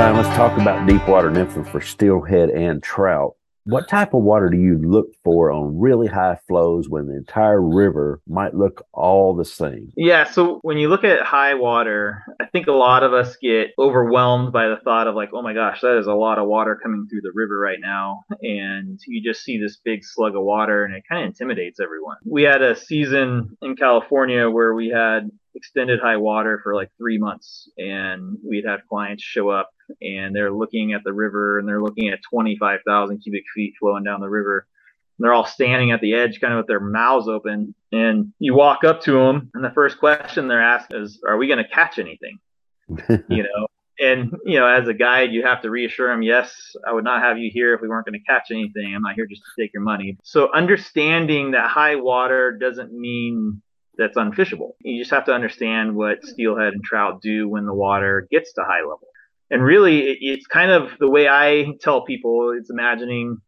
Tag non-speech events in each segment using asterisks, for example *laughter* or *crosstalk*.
Ryan, let's talk about deep water nymphing for steelhead and trout. What type of water do you look for on really high flows when the entire river might look all the same? Yeah, so when you look at high water, I think a lot of us get overwhelmed by the thought of like, oh my gosh, that is a lot of water coming through the river right now. And you just see this big slug of water and it kind of intimidates everyone. We had a season in California where we had extended high water for like three months and we'd have clients show up and they're looking at the river and they're looking at 25,000 cubic feet flowing down the river. And they're all standing at the edge, kind of with their mouths open. And you walk up to them, and the first question they're asked is, "Are we going to catch anything?" *laughs* you know, and you know, as a guide, you have to reassure them, "Yes, I would not have you here if we weren't going to catch anything. I'm not here just to take your money." So understanding that high water doesn't mean that's unfishable. You just have to understand what steelhead and trout do when the water gets to high level and really it's kind of the way I tell people it's imagining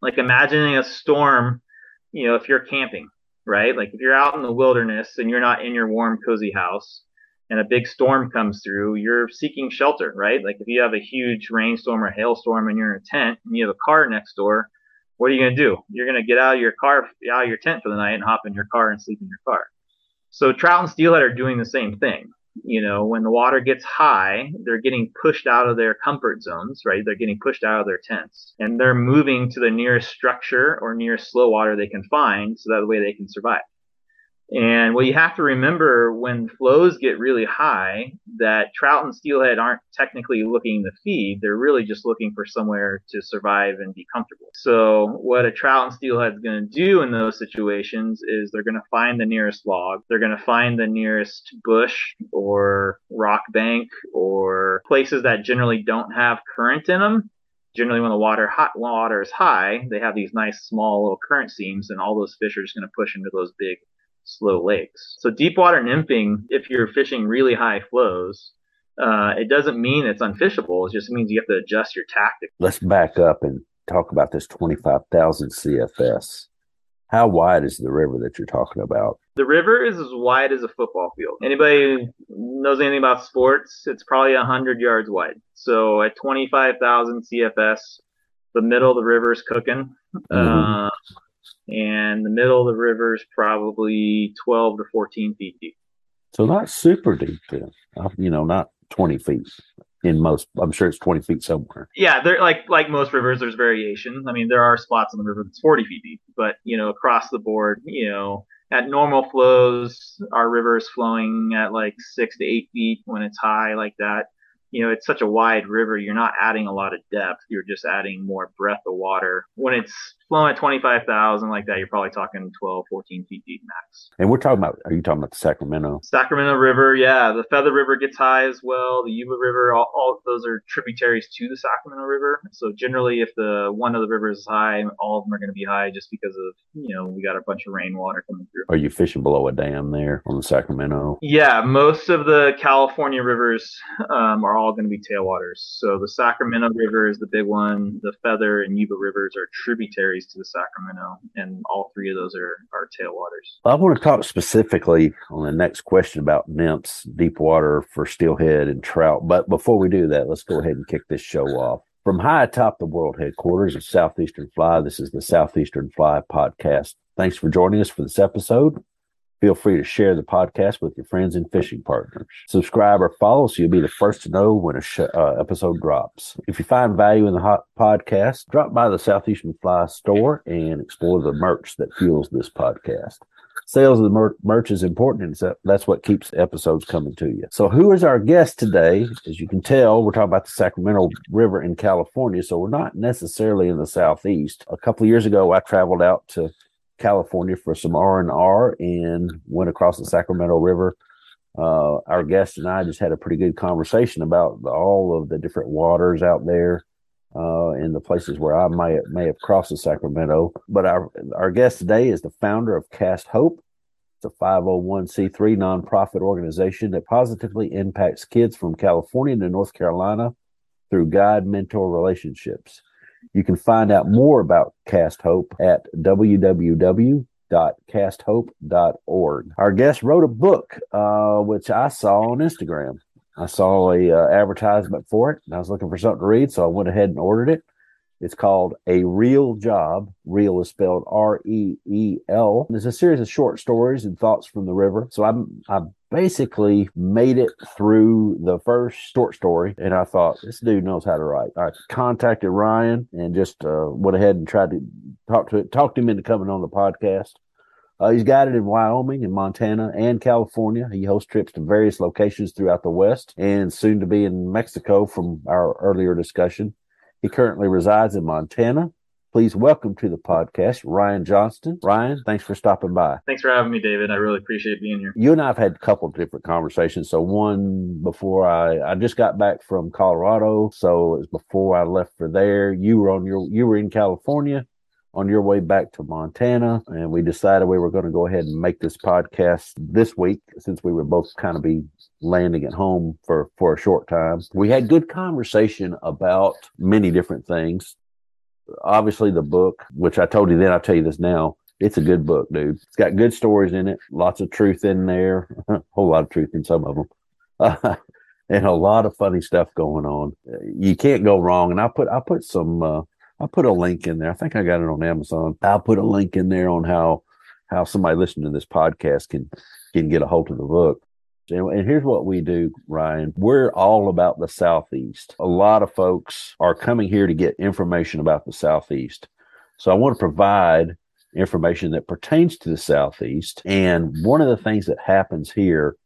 like imagining a storm, you know, if you're camping, right? Like if you're out in the wilderness and you're not in your warm, cozy house and a big storm comes through, you're seeking shelter, right? Like if you have a huge rainstorm or hailstorm and you're in a tent and you have a car next door, what are you going to do? You're going to get out of your car, out of your tent for the night and hop in your car and sleep in your car. So trout and steelhead are doing the same thing you know, when the water gets high, they're getting pushed out of their comfort zones, right? They're getting pushed out of their tents and they're moving to the nearest structure or nearest slow water they can find so that way they can survive. And what you have to remember when flows get really high, that trout and steelhead aren't technically looking to feed. They're really just looking for somewhere to survive and be comfortable. So what a trout and steelhead is going to do in those situations is they're going to find the nearest log. They're going to find the nearest bush or rock bank or places that generally don't have current in them generally when the water hot water is high, they have these nice small little current seams, and all those fish are just going to push into those big slow lakes. So deep water nymphing, if you're fishing really high flows, uh, it doesn't mean it's unfishable. It just means you have to adjust your tactic. Let's back up and talk about this 25,000 CFS. How wide is the river that you're talking about? The river is as wide as a football field. Anybody knows anything about sports? It's probably 100 yards wide. So at 25,000 CFS, the middle of the river is cooking. Mm-hmm. Uh, and the middle of the river is probably 12 to 14 feet deep. So not super deep then, uh, you know, not 20 feet in most. I'm sure it's 20 feet somewhere. Yeah, they're like like most rivers. There's variation. I mean, there are spots in the river that's 40 feet deep, but you know, across the board, you know, at normal flows, our river is flowing at like six to eight feet when it's high like that you know, it's such a wide river, you're not adding a lot of depth. You're just adding more breadth of water. When it's flowing at 25,000 like that, you're probably talking 12, 14 feet deep max. And we're talking about, are you talking about the Sacramento? Sacramento River, yeah. The Feather River gets high as well. The Yuba River, all, all those are tributaries to the Sacramento River. So generally, if the one of the rivers is high, all of them are going to be high just because of, you know, we got a bunch of rainwater coming through. Are you fishing below a dam there on the Sacramento? Yeah, most of the California rivers um, are all going to be tailwaters. So the Sacramento River is the big one. The Feather and Yuba rivers are tributaries to the Sacramento, and all three of those are, are tailwaters. I want to talk specifically on the next question about nymphs, deep water for steelhead and trout. But before we do that, let's go ahead and kick this show off. From high atop the world headquarters of Southeastern Fly, this is the Southeastern Fly podcast. Thanks for joining us for this episode. Feel free to share the podcast with your friends and fishing partners. Subscribe or follow so you'll be the first to know when a sh- uh, episode drops. If you find value in the hot podcast, drop by the Southeastern Fly store and explore the merch that fuels this podcast. Sales of the mer- merch is important, and that's what keeps episodes coming to you. So, who is our guest today? As you can tell, we're talking about the Sacramento River in California, so we're not necessarily in the southeast. A couple of years ago, I traveled out to California for some R and R and went across the Sacramento River. Uh, our guest and I just had a pretty good conversation about all of the different waters out there uh, in the places where I may may have crossed the Sacramento. But our our guest today is the founder of Cast Hope. It's a 501c3 nonprofit organization that positively impacts kids from California to North Carolina through guide mentor relationships. You can find out more about Cast Hope at www.casthope.org. Our guest wrote a book, uh, which I saw on Instagram. I saw a uh, advertisement for it, and I was looking for something to read, so I went ahead and ordered it. It's called A Real Job. Real is spelled R E E L. It's a series of short stories and thoughts from the river. So I'm I basically made it through the first short story, and I thought this dude knows how to write. I contacted Ryan and just uh, went ahead and tried to talk to it, talked him into coming on the podcast. Uh, he's guided in Wyoming and Montana and California. He hosts trips to various locations throughout the West and soon to be in Mexico from our earlier discussion. He currently resides in Montana. Please welcome to the podcast Ryan Johnston. Ryan, thanks for stopping by. Thanks for having me, David. I really appreciate being here. You and I have had a couple of different conversations. So one before I I just got back from Colorado, so it was before I left for there. You were on your you were in California on your way back to Montana, and we decided we were going to go ahead and make this podcast this week since we would both kind of be landing at home for for a short time. We had good conversation about many different things. Obviously, the book, which I told you then, I'll tell you this now. It's a good book, dude. It's got good stories in it, lots of truth in there, *laughs* a whole lot of truth in some of them. *laughs* And a lot of funny stuff going on. You can't go wrong. And I put I put some uh, I'll put a link in there. I think I got it on Amazon. I'll put a link in there on how how somebody listening to this podcast can can get a hold of the book. And here's what we do, Ryan. We're all about the Southeast. A lot of folks are coming here to get information about the Southeast. So I want to provide information that pertains to the Southeast. And one of the things that happens here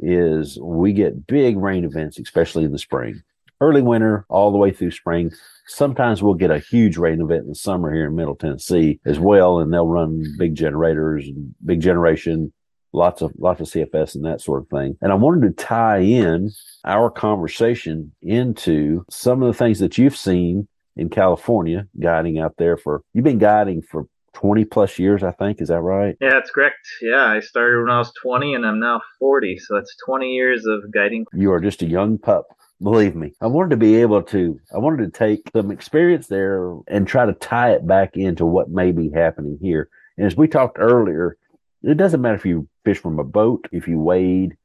is we get big rain events, especially in the spring early winter all the way through spring. Sometimes we'll get a huge rain event in the summer here in Middle Tennessee as well, and they'll run big generators and big generation, lots of lots of CFS and that sort of thing. And I wanted to tie in our conversation into some of the things that you've seen in California, guiding out there for you've been guiding for 20 plus years, I think. Is that right? Yeah, that's correct. Yeah, I started when I was 20 and I'm now 40. So that's 20 years of guiding. You are just a young pup believe me i wanted to be able to i wanted to take some experience there and try to tie it back into what may be happening here. And as we talked earlier it doesn't matter if you fish from a boat if you wade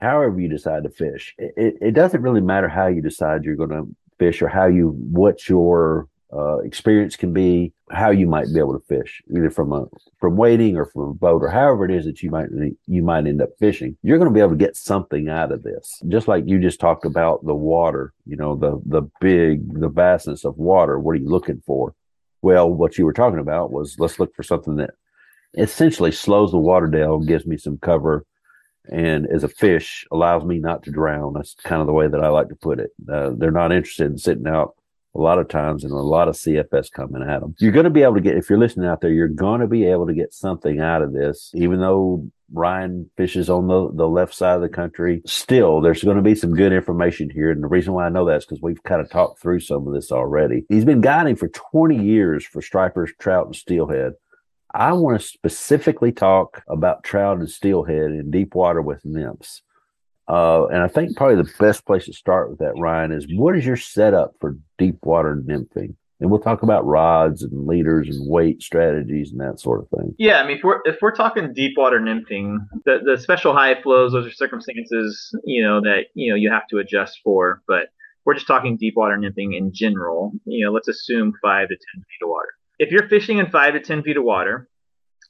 however you decide to fish it, it doesn't really matter how you decide you're going to fish or how you what your uh, experience can be, how you might be able to fish, either from a from wading or from a boat or however it is that you might you might end up fishing. You're going to be able to get something out of this. Just like you just talked about the water, you know, the the big the vastness of water. What are you looking for? Well, what you were talking about was let's look for something that essentially slows the water down, gives me some cover, and as a fish allows me not to drown. That's kind of the way that I like to put it. Uh, they're not interested in sitting out a lot of times and a lot of CFS coming at them. You're going to be able to get, if you're listening out there, you're going to be able to get something out of this, even though Ryan fishes on the, the left side of the country. Still, there's going to be some good information here. And the reason why I know that is because we've kind of talked through some of this already. He's been guiding for 20 years for stripers, trout, and steelhead. I want to specifically talk about trout and steelhead in deep water with nymphs. Uh, and I think probably the best place to start with that, Ryan, is what is your setup for deep water nymphing? And we'll talk about rods and leaders and weight strategies and that sort of thing. Yeah, I mean, if we're if we're talking deep water nymphing, the the special high flows, those are circumstances you know that you know you have to adjust for. But we're just talking deep water nymphing in general. You know, let's assume five to ten feet of water. If you're fishing in five to ten feet of water,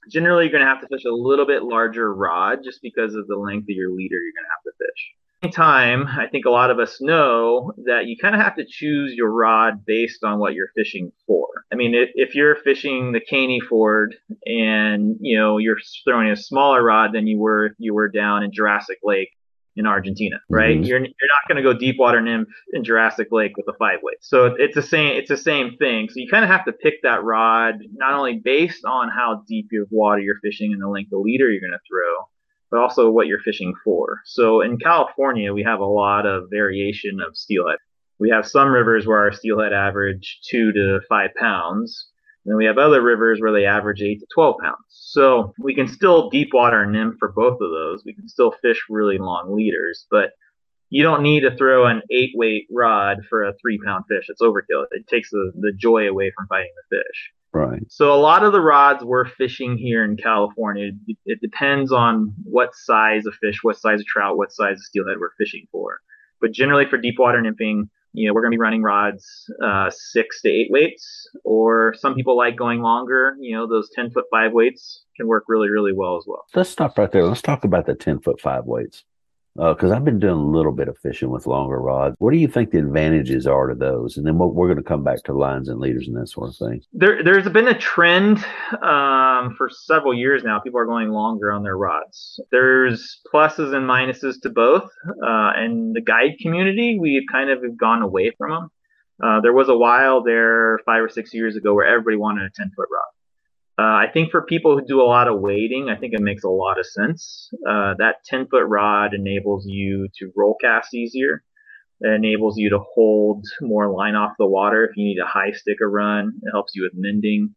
generally you're going to have to fish a little bit larger rod just because of the length of your leader you're going to have to fish. Time, I think a lot of us know that you kind of have to choose your rod based on what you're fishing for. I mean, if, if you're fishing the Caney Fork and you know you're throwing a smaller rod than you were if you were down in Jurassic Lake, in Argentina, right? Mm-hmm. You're you're not going to go deep water nymph in Jurassic Lake with a five weight. So it's the same it's the same thing. So you kind of have to pick that rod not only based on how deep of water you're fishing and the length of leader you're going to throw, but also what you're fishing for. So in California, we have a lot of variation of steelhead. We have some rivers where our steelhead average two to five pounds. And then we have other rivers where they average eight to 12 pounds. So we can still deep water nymph for both of those. We can still fish really long leaders, but you don't need to throw an eight weight rod for a three pound fish. It's overkill. It takes the, the joy away from fighting the fish. Right. So a lot of the rods we're fishing here in California, it depends on what size of fish, what size of trout, what size of steelhead we're fishing for. But generally for deep water nymphing, you know, we're going to be running rods uh, six to eight weights, or some people like going longer. You know, those 10 foot five weights can work really, really well as well. Let's stop right there. Let's talk about the 10 foot five weights because uh, I've been doing a little bit of fishing with longer rods. What do you think the advantages are to those? And then we're, we're going to come back to lines and leaders and that sort of thing. There, there's been a trend um, for several years now. People are going longer on their rods. There's pluses and minuses to both. Uh, and the guide community, we've kind of gone away from them. Uh, there was a while there five or six years ago where everybody wanted a 10 foot rod. Uh, I think for people who do a lot of wading, I think it makes a lot of sense. Uh, that 10 foot rod enables you to roll cast easier. It enables you to hold more line off the water if you need a high stick sticker run. It helps you with mending.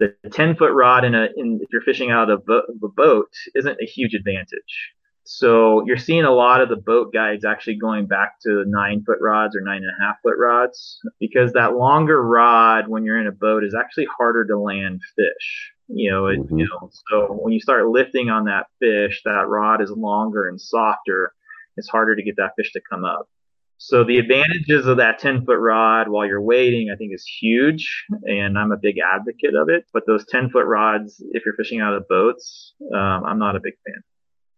The 10 foot rod in a in, if you're fishing out of a, of a boat isn't a huge advantage. So you're seeing a lot of the boat guides actually going back to nine foot rods or nine and a half foot rods because that longer rod when you're in a boat is actually harder to land fish. You know, it, mm-hmm. you know, so when you start lifting on that fish, that rod is longer and softer. It's harder to get that fish to come up. So the advantages of that 10 foot rod while you're waiting, I think is huge. And I'm a big advocate of it. But those 10 foot rods, if you're fishing out of boats, um, I'm not a big fan.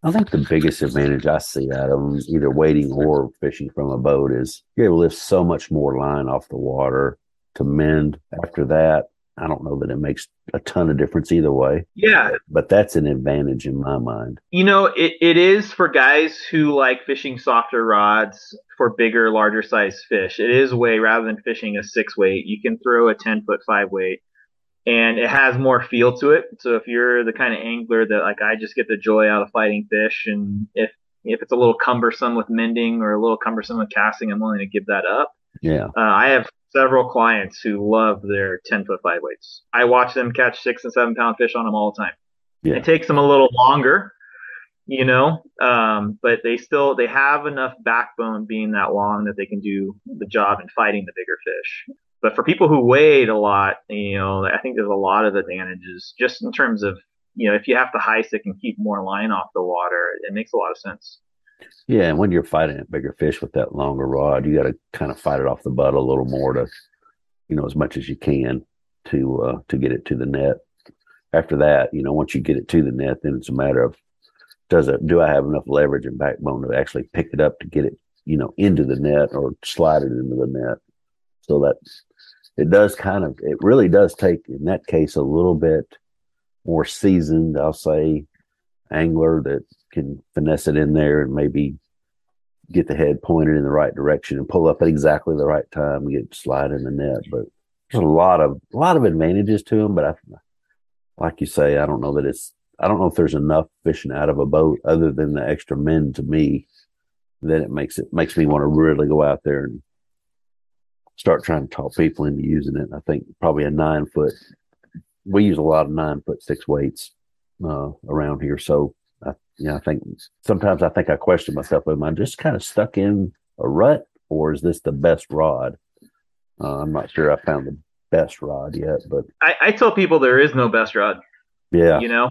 I think the biggest advantage I see out of them, either wading or fishing from a boat, is you're able to lift so much more line off the water to mend. After that, I don't know that it makes a ton of difference either way. Yeah. But that's an advantage in my mind. You know, it, it is for guys who like fishing softer rods for bigger, larger size fish. It is way rather than fishing a six weight, you can throw a 10 foot five weight and it has more feel to it. So if you're the kind of angler that like I just get the joy out of fighting fish, and if if it's a little cumbersome with mending or a little cumbersome with casting, I'm willing to give that up. Yeah, uh, I have several clients who love their 10 foot five weights. I watch them catch six and seven pound fish on them all the time. Yeah. It takes them a little longer, you know, um, but they still they have enough backbone being that long that they can do the job in fighting the bigger fish. But for people who wade a lot, you know, I think there's a lot of advantages just in terms of, you know, if you have to high stick and keep more line off the water, it makes a lot of sense. Yeah, and when you're fighting a bigger fish with that longer rod, you got to kind of fight it off the butt a little more to, you know, as much as you can to uh, to get it to the net. After that, you know, once you get it to the net, then it's a matter of does it do I have enough leverage and backbone to actually pick it up to get it, you know, into the net or slide it into the net. So that's it does kind of it really does take in that case a little bit more seasoned i'll say angler that can finesse it in there and maybe get the head pointed in the right direction and pull up at exactly the right time and get slide in the net. But there's a lot of a lot of advantages to them but i like you say i don't know that it's i don't know if there's enough fishing out of a boat other than the extra men to me that it makes it makes me want to really go out there and start trying to talk people into using it. I think probably a nine foot. We use a lot of nine foot six weights uh, around here, so I, you know, I think sometimes I think I question myself: Am I just kind of stuck in a rut, or is this the best rod? Uh, I'm not sure I found the best rod yet, but I, I tell people there is no best rod. Yeah, you know,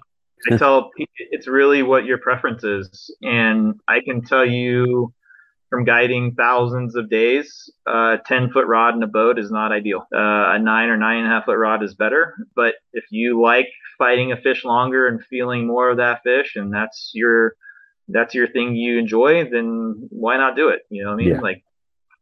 I *laughs* tell it's really what your preference is, and I can tell you from guiding thousands of days, a uh, 10 foot rod in a boat is not ideal. Uh, a nine or nine and a half foot rod is better. But if you like fighting a fish longer and feeling more of that fish, and that's your that's your thing you enjoy, then why not do it? You know what I mean? Yeah. Like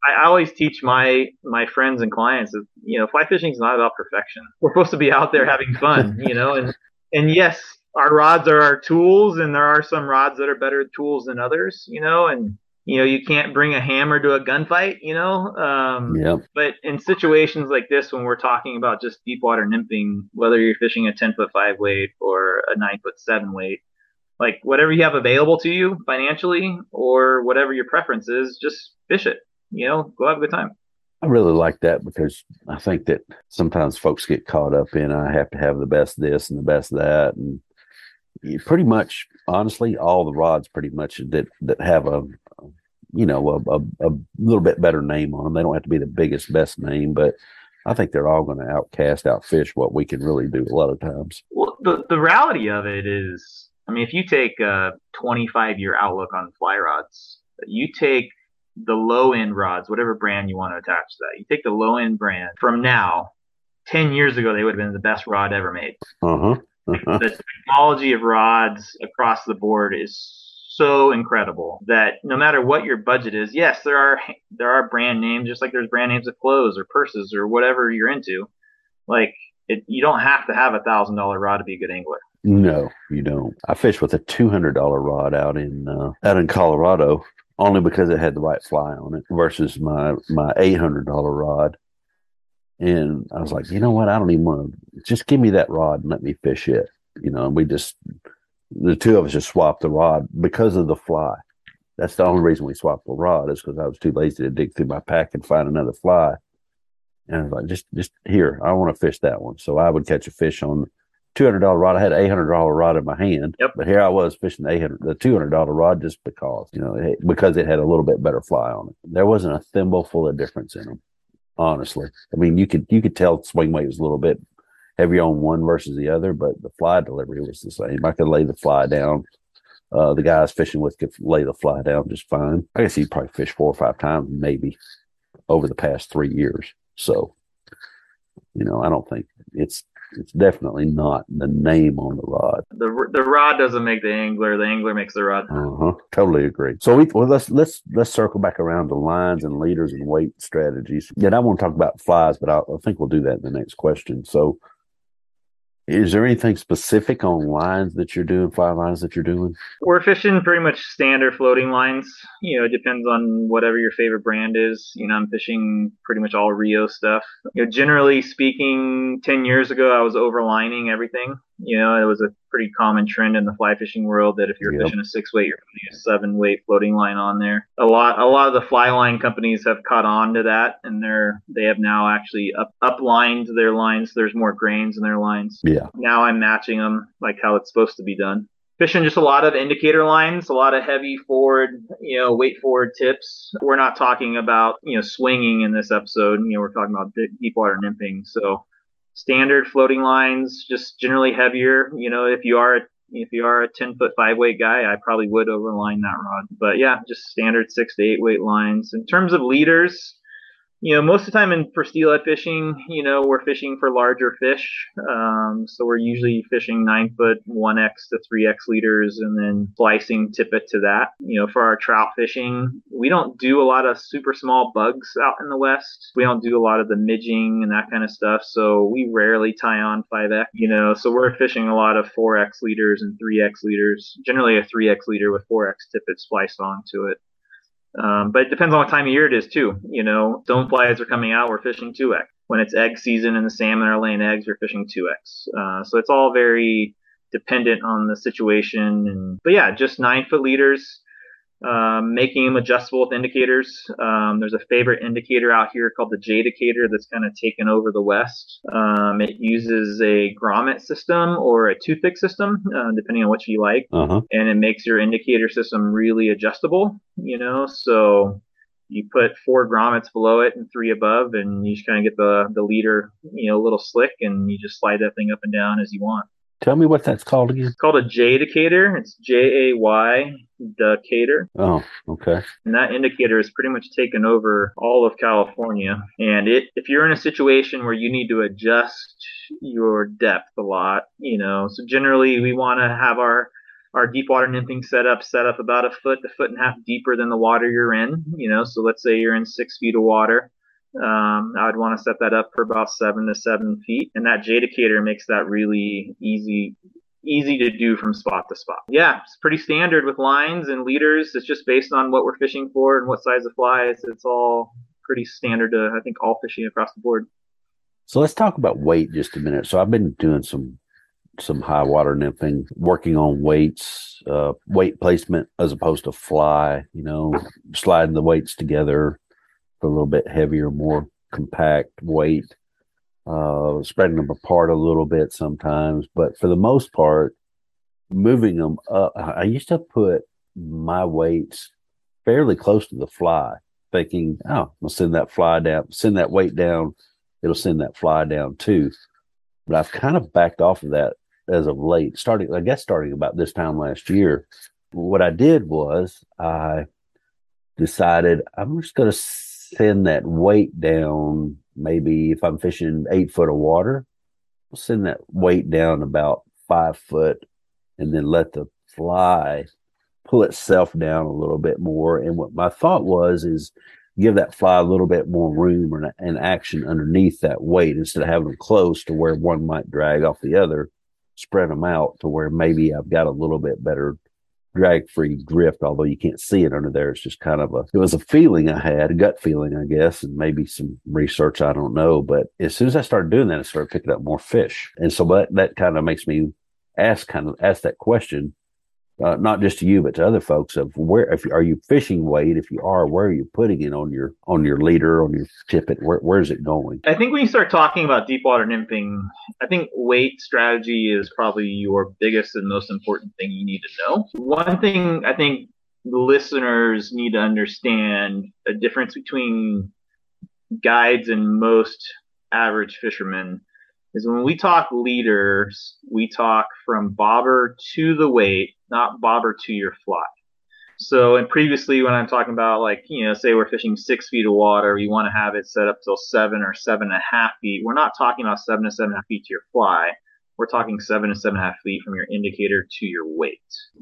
I always teach my my friends and clients that you know fly fishing is not about perfection. We're supposed to be out there having fun, you know, and and yes, our rods are our tools, and there are some rods that are better tools than others, you know, and you know, you can't bring a hammer to a gunfight, you know. Um, yeah. But in situations like this, when we're talking about just deep water nymphing, whether you're fishing a 10 foot five weight or a nine foot seven weight, like whatever you have available to you financially or whatever your preference is, just fish it. You know, go have a good time. I really like that because I think that sometimes folks get caught up in I have to have the best this and the best that, and you pretty much, honestly, all the rods pretty much that that have a you know a, a, a, little bit better name on them. They don't have to be the biggest best name, but I think they're all going to outcast, outfish what we can really do a lot of times. Well, the the reality of it is, I mean, if you take a 25 year outlook on fly rods, you take the low end rods, whatever brand you want to attach to that. You take the low end brand from now, 10 years ago, they would have been the best rod ever made. Uh-huh. uh-huh. The technology of rods across the board is so incredible that no matter what your budget is, yes, there are there are brand names just like there's brand names of clothes or purses or whatever you're into. Like it, you don't have to have a thousand dollar rod to be a good angler. No, you don't. I fished with a two hundred dollar rod out in uh, out in Colorado only because it had the right fly on it versus my my eight hundred dollar rod. And I was like, you know what? I don't even want to just give me that rod and let me fish it. You know, and we just the two of us just swapped the rod because of the fly. That's the only reason we swapped the rod is because I was too lazy to dig through my pack and find another fly. And I was like, just just here, I want to fish that one. So I would catch a fish on two hundred dollar rod. I had eight hundred dollar rod in my hand. Yep. But here I was fishing the eight hundred the two hundred dollar rod just because, you know, it, because it had a little bit better fly on it. There wasn't a thimble full of difference in them. Honestly. I mean you could you could tell swing weight was a little bit heavier on one versus the other, but the fly delivery was the same. I could lay the fly down. Uh, the guys fishing with could lay the fly down just fine. I guess he probably fished four or five times, maybe over the past three years. So, you know, I don't think it's it's definitely not the name on the rod. The the rod doesn't make the angler. The angler makes the rod. Uh huh. Totally agree. So we well let's let's let's circle back around to lines and leaders and weight strategies. Yeah, I want to talk about flies, but I, I think we'll do that in the next question. So is there anything specific on lines that you're doing, fly lines that you're doing? We're fishing pretty much standard floating lines. You know, it depends on whatever your favorite brand is. You know, I'm fishing pretty much all Rio stuff. You know, generally speaking, 10 years ago, I was overlining everything. You know, it was a pretty common trend in the fly fishing world that if you're Yep. fishing a six weight, you're putting a seven weight floating line on there. A lot, a lot of the fly line companies have caught on to that, and they're they have now actually up uplined their lines. There's more grains in their lines Yeah. now I'm matching them like how it's supposed to be done. Fishing just a lot of indicator lines, a lot of heavy forward, you know, weight forward tips. We're not talking about, you know, swinging in this episode. You know, we're talking about deep deep water nymphing. So standard floating lines, just generally heavier. You know, if you are if you are a 10 foot five weight guy, I probably would overline that rod. But yeah, just standard six to eight weight lines. In terms of leaders, you know, most of the time in for steelhead fishing, you know, we're fishing for larger fish. Um, so we're usually fishing nine foot, one X to three X leaders and then slicing tippet to that. You know, for our trout fishing, we don't do a lot of super small bugs out in the West. We don't do a lot of the midging and that kind of stuff. So we rarely tie on 5X, you know, so we're fishing a lot of 4X leaders and 3X leaders, generally a 3X leader with 4X tippet spliced onto it. Um, but it depends on what time of year it is too. You know, stoneflies are coming out, we're fishing 2x. When it's egg season and the salmon are laying eggs, we're fishing 2x. Uh, so it's all very dependent on the situation. And but yeah, just nine foot leaders, um, making them adjustable with indicators. Um, there's a favorite indicator out here called the Jaydicator that's kind of taken over the West. Um, it uses a grommet system or a toothpick system, uh, depending on what you like Uh huh. and it makes your indicator system really adjustable, you know, so you put four grommets below it and three above and you just kind of get the, the leader, you know, a little slick and you just slide that thing up and down as you want. Tell me what that's called again. It's called a Jaydicator. It's J-A-Y, Decatur. Oh, okay. And that indicator has pretty much taken over all of California. And it, if you're in a situation where you need to adjust your depth a lot, you know, so generally we want to have our our deep water nymphing setup set up about a foot, a foot and a half deeper than the water you're in. You know, so let's say you're in six feet of water. Um, I would want to set that up for about seven to seven feet, and that Jaydicator makes that really easy easy to do from spot to spot. Yeah, it's pretty standard with lines and leaders. It's just based on what we're fishing for and what size of fly. It's, it's all pretty standard to I think all fishing across the board. So let's talk about weight just a minute. So I've been doing some some high water nymphing, working on weights, uh, weight placement as opposed to fly. You know, sliding the weights together a little bit heavier, more compact weight. Uh, spreading them apart a little bit sometimes, but for the most part, moving them up. I used to put my weights fairly close to the fly, thinking, "Oh, I'll send that fly down, send that weight down. It'll send that fly down too." But I've kind of backed off of that as of late, starting, I guess, starting about this time last year. What I did was I decided I'm just going to send that weight down. Maybe if I'm fishing eight foot of water, I'll send that weight down about five foot and then let the fly pull itself down a little bit more. And what my thought was is give that fly a little bit more room and, and action underneath that weight instead of having them close to where one might drag off the other, spread them out to where maybe I've got a little bit better drag free drift, although you can't see it under there. It's just kind of a, it was a feeling I had, a gut feeling, I guess, and maybe some research. I don't know. But as soon as I started doing that, I started picking up more fish. And so that, that kind of makes me ask, kind of ask that question uh, not just to you but to other folks of where if are you fishing weight? If you are where are you putting it on your on your leader on your tippet where, where's it going? I think when you start talking about deep water nymphing i think weight strategy is probably your biggest and most important thing you need to know. One thing i think listeners need to understand a difference between guides and most average fishermen is when we talk leaders, we talk from bobber to the weight, not bobber to your fly. So, and previously when I'm talking about like, you know, say we're fishing six feet of water, you want to have it set up till seven or seven and a half feet. We're not talking about seven to seven and a half feet to your fly we're talking seven to seven and a half feet from your indicator to your weight.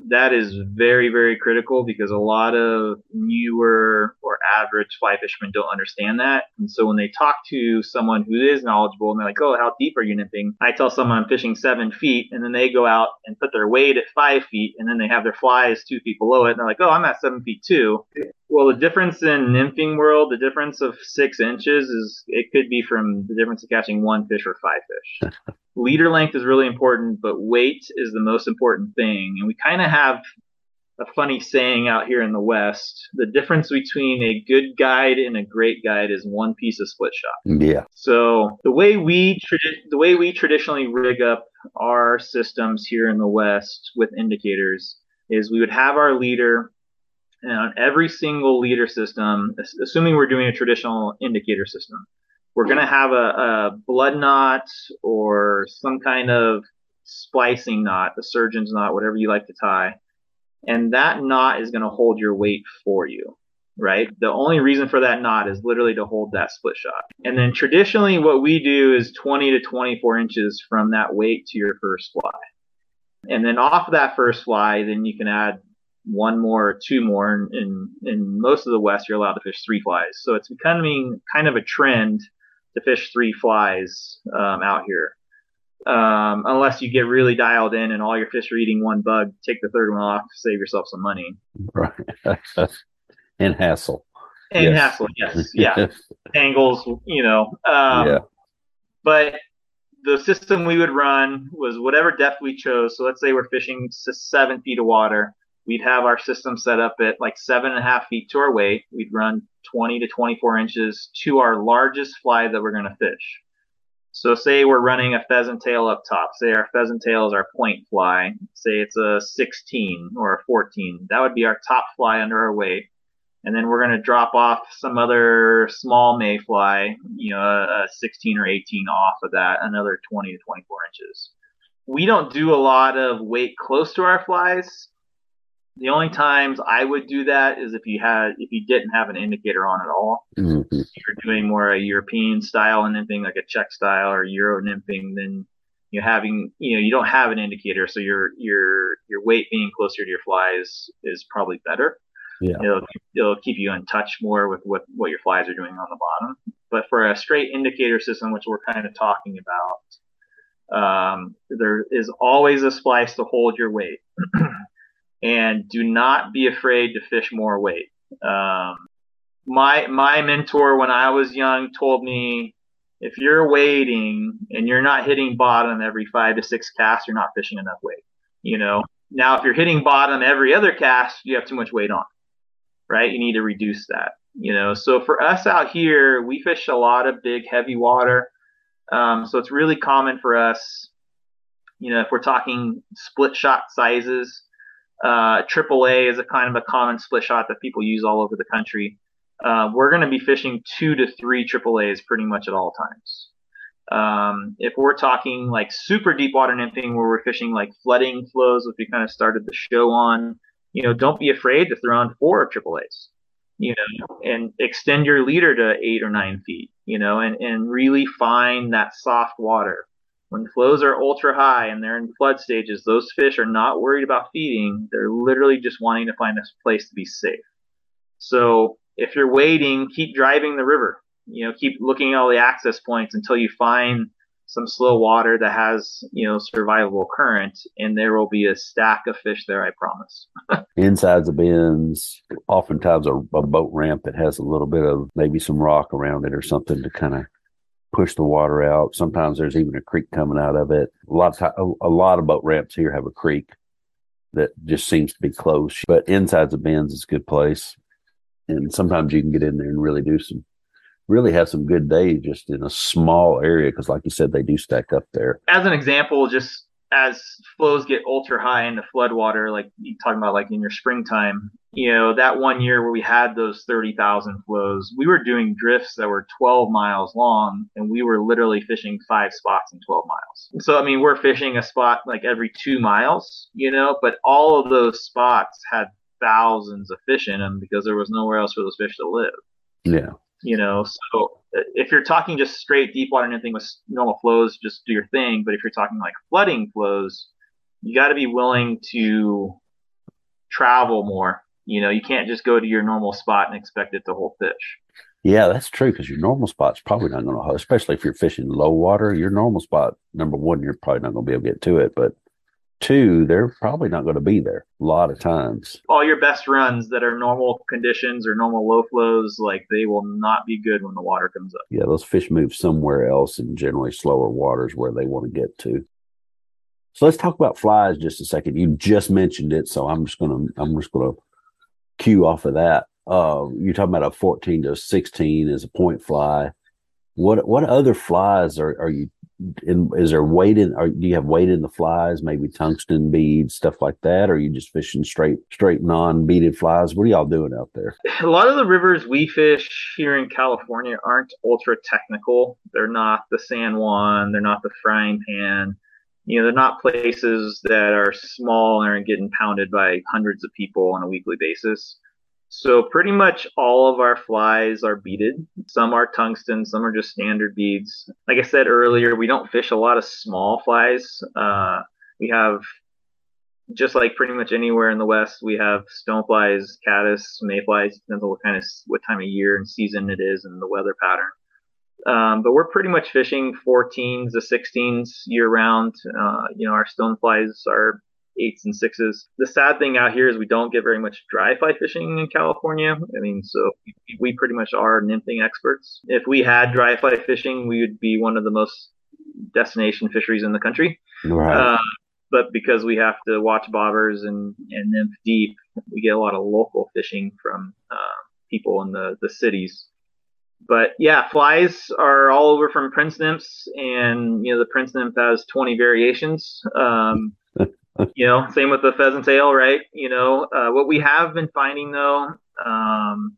That is very, very critical because a lot of newer or average fly fishermen don't understand that. And so when they talk to someone who is knowledgeable and they're like, oh, how deep are you nymphing? I tell someone I'm fishing seven feet and then they go out and put their weight at five feet and then they have their flies two feet below it. And they're like, oh, I'm at seven feet too. Well, the difference in nymphing world, the difference of six inches is it could be from the difference of catching one fish or five fish. *laughs* Leader length is really important, but weight is the most important thing. And we kind of have a funny saying out here in the West. The difference between a good guide and a great guide is one piece of split shot. Yeah. So the way we tradi- the way we traditionally rig up our systems here in the West with indicators is we would have our leader and on every single leader system, assuming we're doing a traditional indicator system, we're going to have a, a, blood knot or some kind of splicing knot, the surgeon's knot, whatever you like to tie. And that knot is going to hold your weight for you, right? The only reason for that knot is literally to hold that split shot. And then traditionally, what we do is 20 to 24 inches from that weight to your first fly. And then off of that first fly, then you can add one more or two more. In, in most of the West, you're allowed to fish three flies. So it's becoming kind of a trend to fish three flies um, out here. Um, unless you get really dialed in and all your fish are eating one bug, take the third one off, save yourself some money. Right. *laughs* and hassle. And yes. hassle, yes. *laughs* Yeah. Angles, you know. Um, yeah. But the system we would run was whatever depth we chose. So let's say we're fishing seven feet of water we'd have our system set up at like seven and a half feet to our weight. We'd run 20 to 24 inches to our largest fly that we're going to fish. So say we're running a pheasant tail up top. Say our pheasant tail is our point fly. Say it's a 16 or a 14. That would be our top fly under our weight. And then we're going to drop off some other small mayfly, you know, a, a 16 or 18 off of that, another 20 to 24 inches. We don't do a lot of weight close to our flies the only times I would do that is if you had if you didn't have an indicator on at all. Mm-hmm. You're doing more a European style nymphing, like a Czech style or Euro nymphing, then you're having you know you don't have an indicator, so your your your weight being closer to your flies is probably better. Yeah. It'll, it'll keep you in touch more with what, what your flies are doing on the bottom. But for a straight indicator system, which we're kind of talking about, um, there is always a splice to hold your weight. *clears throat* and do not be afraid to fish more weight. Um, my my mentor when I was young told me if you're wading and you're not hitting bottom every five to six casts, you're not fishing enough weight. You know. Now, if you're hitting bottom every other cast, you have too much weight on, right? You need to reduce that. You know. So for us out here, we fish a lot of big, heavy water. Um, so it's really common for us. You know, if we're talking split shot sizes, uh, AAA is a kind of a common split shot that people use all over the country. Uh, we're going to be fishing two to three AAAs pretty much at all times. Um, if we're talking like super deep water nymphing where we're fishing like flooding flows, which we kind of started the show on, you know, don't be afraid to throw on four AAAs. you know, and extend your leader to eight or nine feet, you know, and, and really find that soft water. When flows are ultra high and they're in flood stages, those fish are not worried about feeding. They're literally just wanting to find a place to be safe. So if you're waiting, keep driving the river. You know, keep looking at all the access points until you find some slow water that has you know survivable current and there will be a stack of fish there i promise *laughs* insides of bends oftentimes a, a, boat ramp that has a little bit of maybe some rock around it or something to kind of push the water out. Sometimes there's even a creek coming out of it. A lot of a, lot of boat ramps here have a creek that just seems to be close but insides of bends is a good place. And sometimes you can get in there and really do some really have some good days just in a small area because, like you said, they do stack up there. As an example, just as flows get ultra high in into floodwater, like you talking about, like in your springtime, you know, that one year where we had those 30,000 flows, we were doing drifts that were 12 miles long and we were literally fishing five spots in 12 miles. So, I mean, we're fishing a spot like every two miles, you know, but all of those spots had thousands of fish in them because there was nowhere else for those fish to live. Yeah you know so uh, if you're talking just straight deep water nymphing with normal flows just do your thing but if you're talking like flooding flows you got to be willing to travel more. You know you can't just go to your normal spot and expect it to hold fish. Yeah that's true because your normal spot's probably not going to hold especially if you're fishing low water your normal spot number one you're probably not going to be able to get to it but two, they're probably not going to be there a lot of times. All your best runs that are normal conditions or normal low flows, like they will not be good when the water comes up. Yeah, those fish move somewhere else in generally slower waters where they want to get to. So let's talk about flies just a second. You just mentioned it, so I'm just gonna I'm just gonna cue off of that. Uh, you're talking about a 14 to 16 as a point fly. What what other flies are, are you in, is there weight in or do you have weight in the flies maybe tungsten beads stuff like that? Or are you just fishing straight straight non-beaded flies? What are y'all doing out there? A lot of the rivers we fish here in california aren't ultra technical. They're not the san juan they're not the frying pan. You know they're not places that are small and are getting pounded by hundreds of people on a weekly basis so pretty much all of our flies are beaded. Some are tungsten, some are just standard beads. Like I said earlier, we don't fish a lot of small flies. Uh, we have just like pretty much anywhere in the West, we have stoneflies, caddis, mayflies, depends on what kind of what time of year and season it is and the weather pattern. Um, but we're pretty much fishing 14s to 16s year round. Uh, you know, our stoneflies are eights and sixes. The sad thing out here is we don't get very much dry fly fishing in California. I mean, so we pretty much are nymphing experts. If we had dry fly fishing, we would be one of the most destination fisheries in the country. Right. Uh, but because we have to watch bobbers and, and nymph deep, we get a lot of local fishing from uh, people in the, the cities. But yeah, flies are all over from prince nymphs, and you know the prince nymph has 20 variations. Um, *laughs* you know, same with the pheasant tail, right? You know, uh, what we have been finding though, um,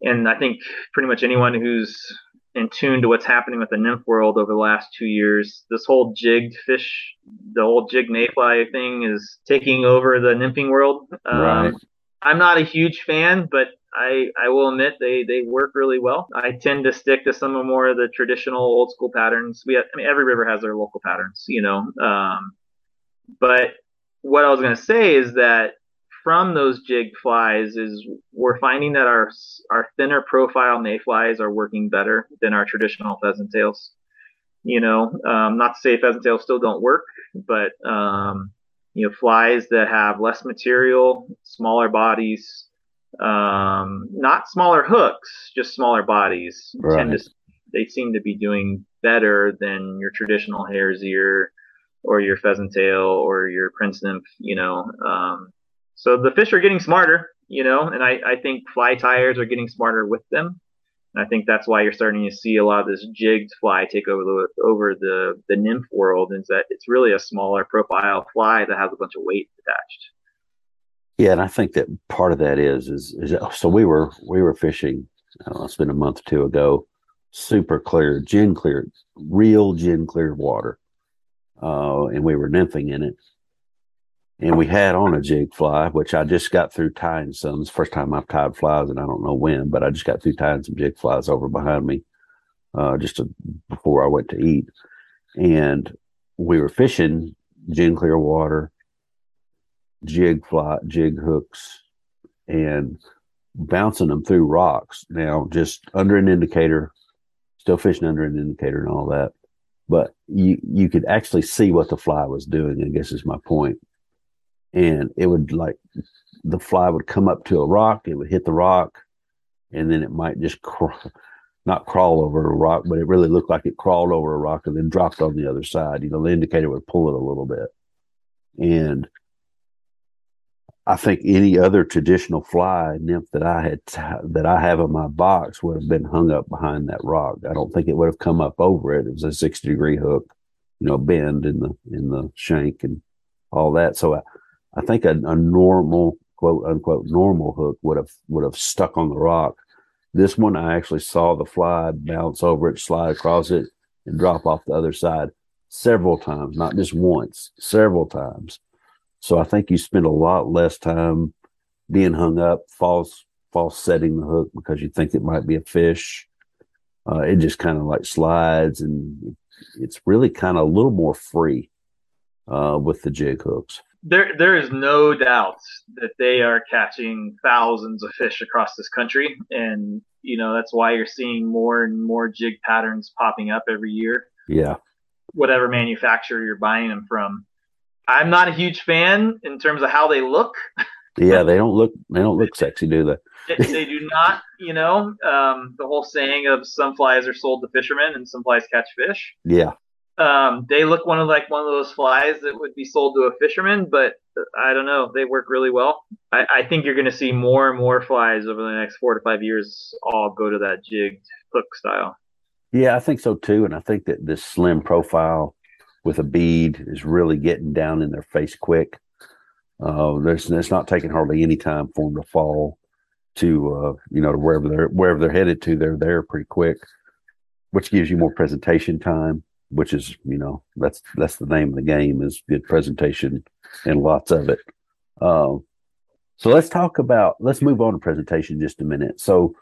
and I think pretty much anyone who's in tune to what's happening with the nymph world over the last two years, this whole jigged fish, the whole jig mayfly thing is taking over the nymphing world. Um, right. I'm not a huge fan, but I, I will admit they, they work really well. I tend to stick to some of more of the traditional old school patterns. We have, I mean, every river has their local patterns, you know. Um, but what I was going to say is that from those jig flies is we're finding that our our thinner profile mayflies are working better than our traditional pheasant tails. You know, um, not to say pheasant tails still don't work, but um, you know, flies that have less material, smaller bodies, um, not smaller hooks, just smaller bodies, right. tend to they seem to be doing better than your traditional hare's ear or your pheasant tail or your prince nymph, you know. Um, so the fish are getting smarter, you know, and I, I think fly tyers are getting smarter with them. And I think that's why you're starting to see a lot of this jigged fly take over the over the the nymph world. Is that it's really a smaller profile fly that has a bunch of weight attached. Yeah, and I think that part of that is is, is so we were we were fishing. I don't know, it's been a month or two ago. Super clear, gin clear, real gin clear water uh, and we were nymphing in it. and we had on a jig fly, which I just got through tying some. It's the first time I've tied flies, and I don't know when, but I just got through tying some jig flies over behind me, uh, just to, before I went to eat, and we were fishing gin clear water, jig fly, jig hooks, and bouncing them through rocks. Now, just under an indicator, still fishing under an indicator and all that, but you you could actually see what the fly was doing. I guess is my point. and it would like the fly would come up to a rock, it would hit the rock, and then it might just not crawl over a rock, but it really looked like it crawled over a rock and then dropped on the other side. You know, the indicator would pull it a little bit. And I think any other traditional fly nymph that I had that I have in my box would have been hung up behind that rock. I don't think it would have come up over it. It was a sixty degree hook, you know, bend in the in the shank and all that. So I, I think a, a normal quote unquote normal hook would have would have stuck on the rock. This one, I actually saw the fly bounce over it, slide across it, and drop off the other side several times, not just once, several times. So I think you spend a lot less time being hung up, false false setting the hook because you think it might be a fish. Uh, it just kind of like slides, and it's really kind of a little more free uh, with the jig hooks. There there is no doubt that they are catching thousands of fish across this country. And you know that's why you're seeing more and more jig patterns popping up every year. Yeah. Whatever manufacturer you're buying them from i'm not a huge fan in terms of how they look yeah they don't look they don't look sexy do they they do not you know um, the whole saying of some flies are sold to fishermen and some flies catch fish yeah um, they look one of like one of those flies that would be sold to a fisherman, but I don't know. They work really well. I, I think you're going to see more and more flies over the next four to five years all go to that jigged hook style. Yeah, I think so too. And I think that this slim profile with a bead is really getting down in their face quick. Uh, there's it's not taking hardly any time for them to fall to uh, you know to wherever they're wherever they're headed to. They're there pretty quick, which gives you more presentation time which is you know that's that's the name of the game is good presentation and lots of it. Um, so let's talk about let's move on to presentation just a minute. So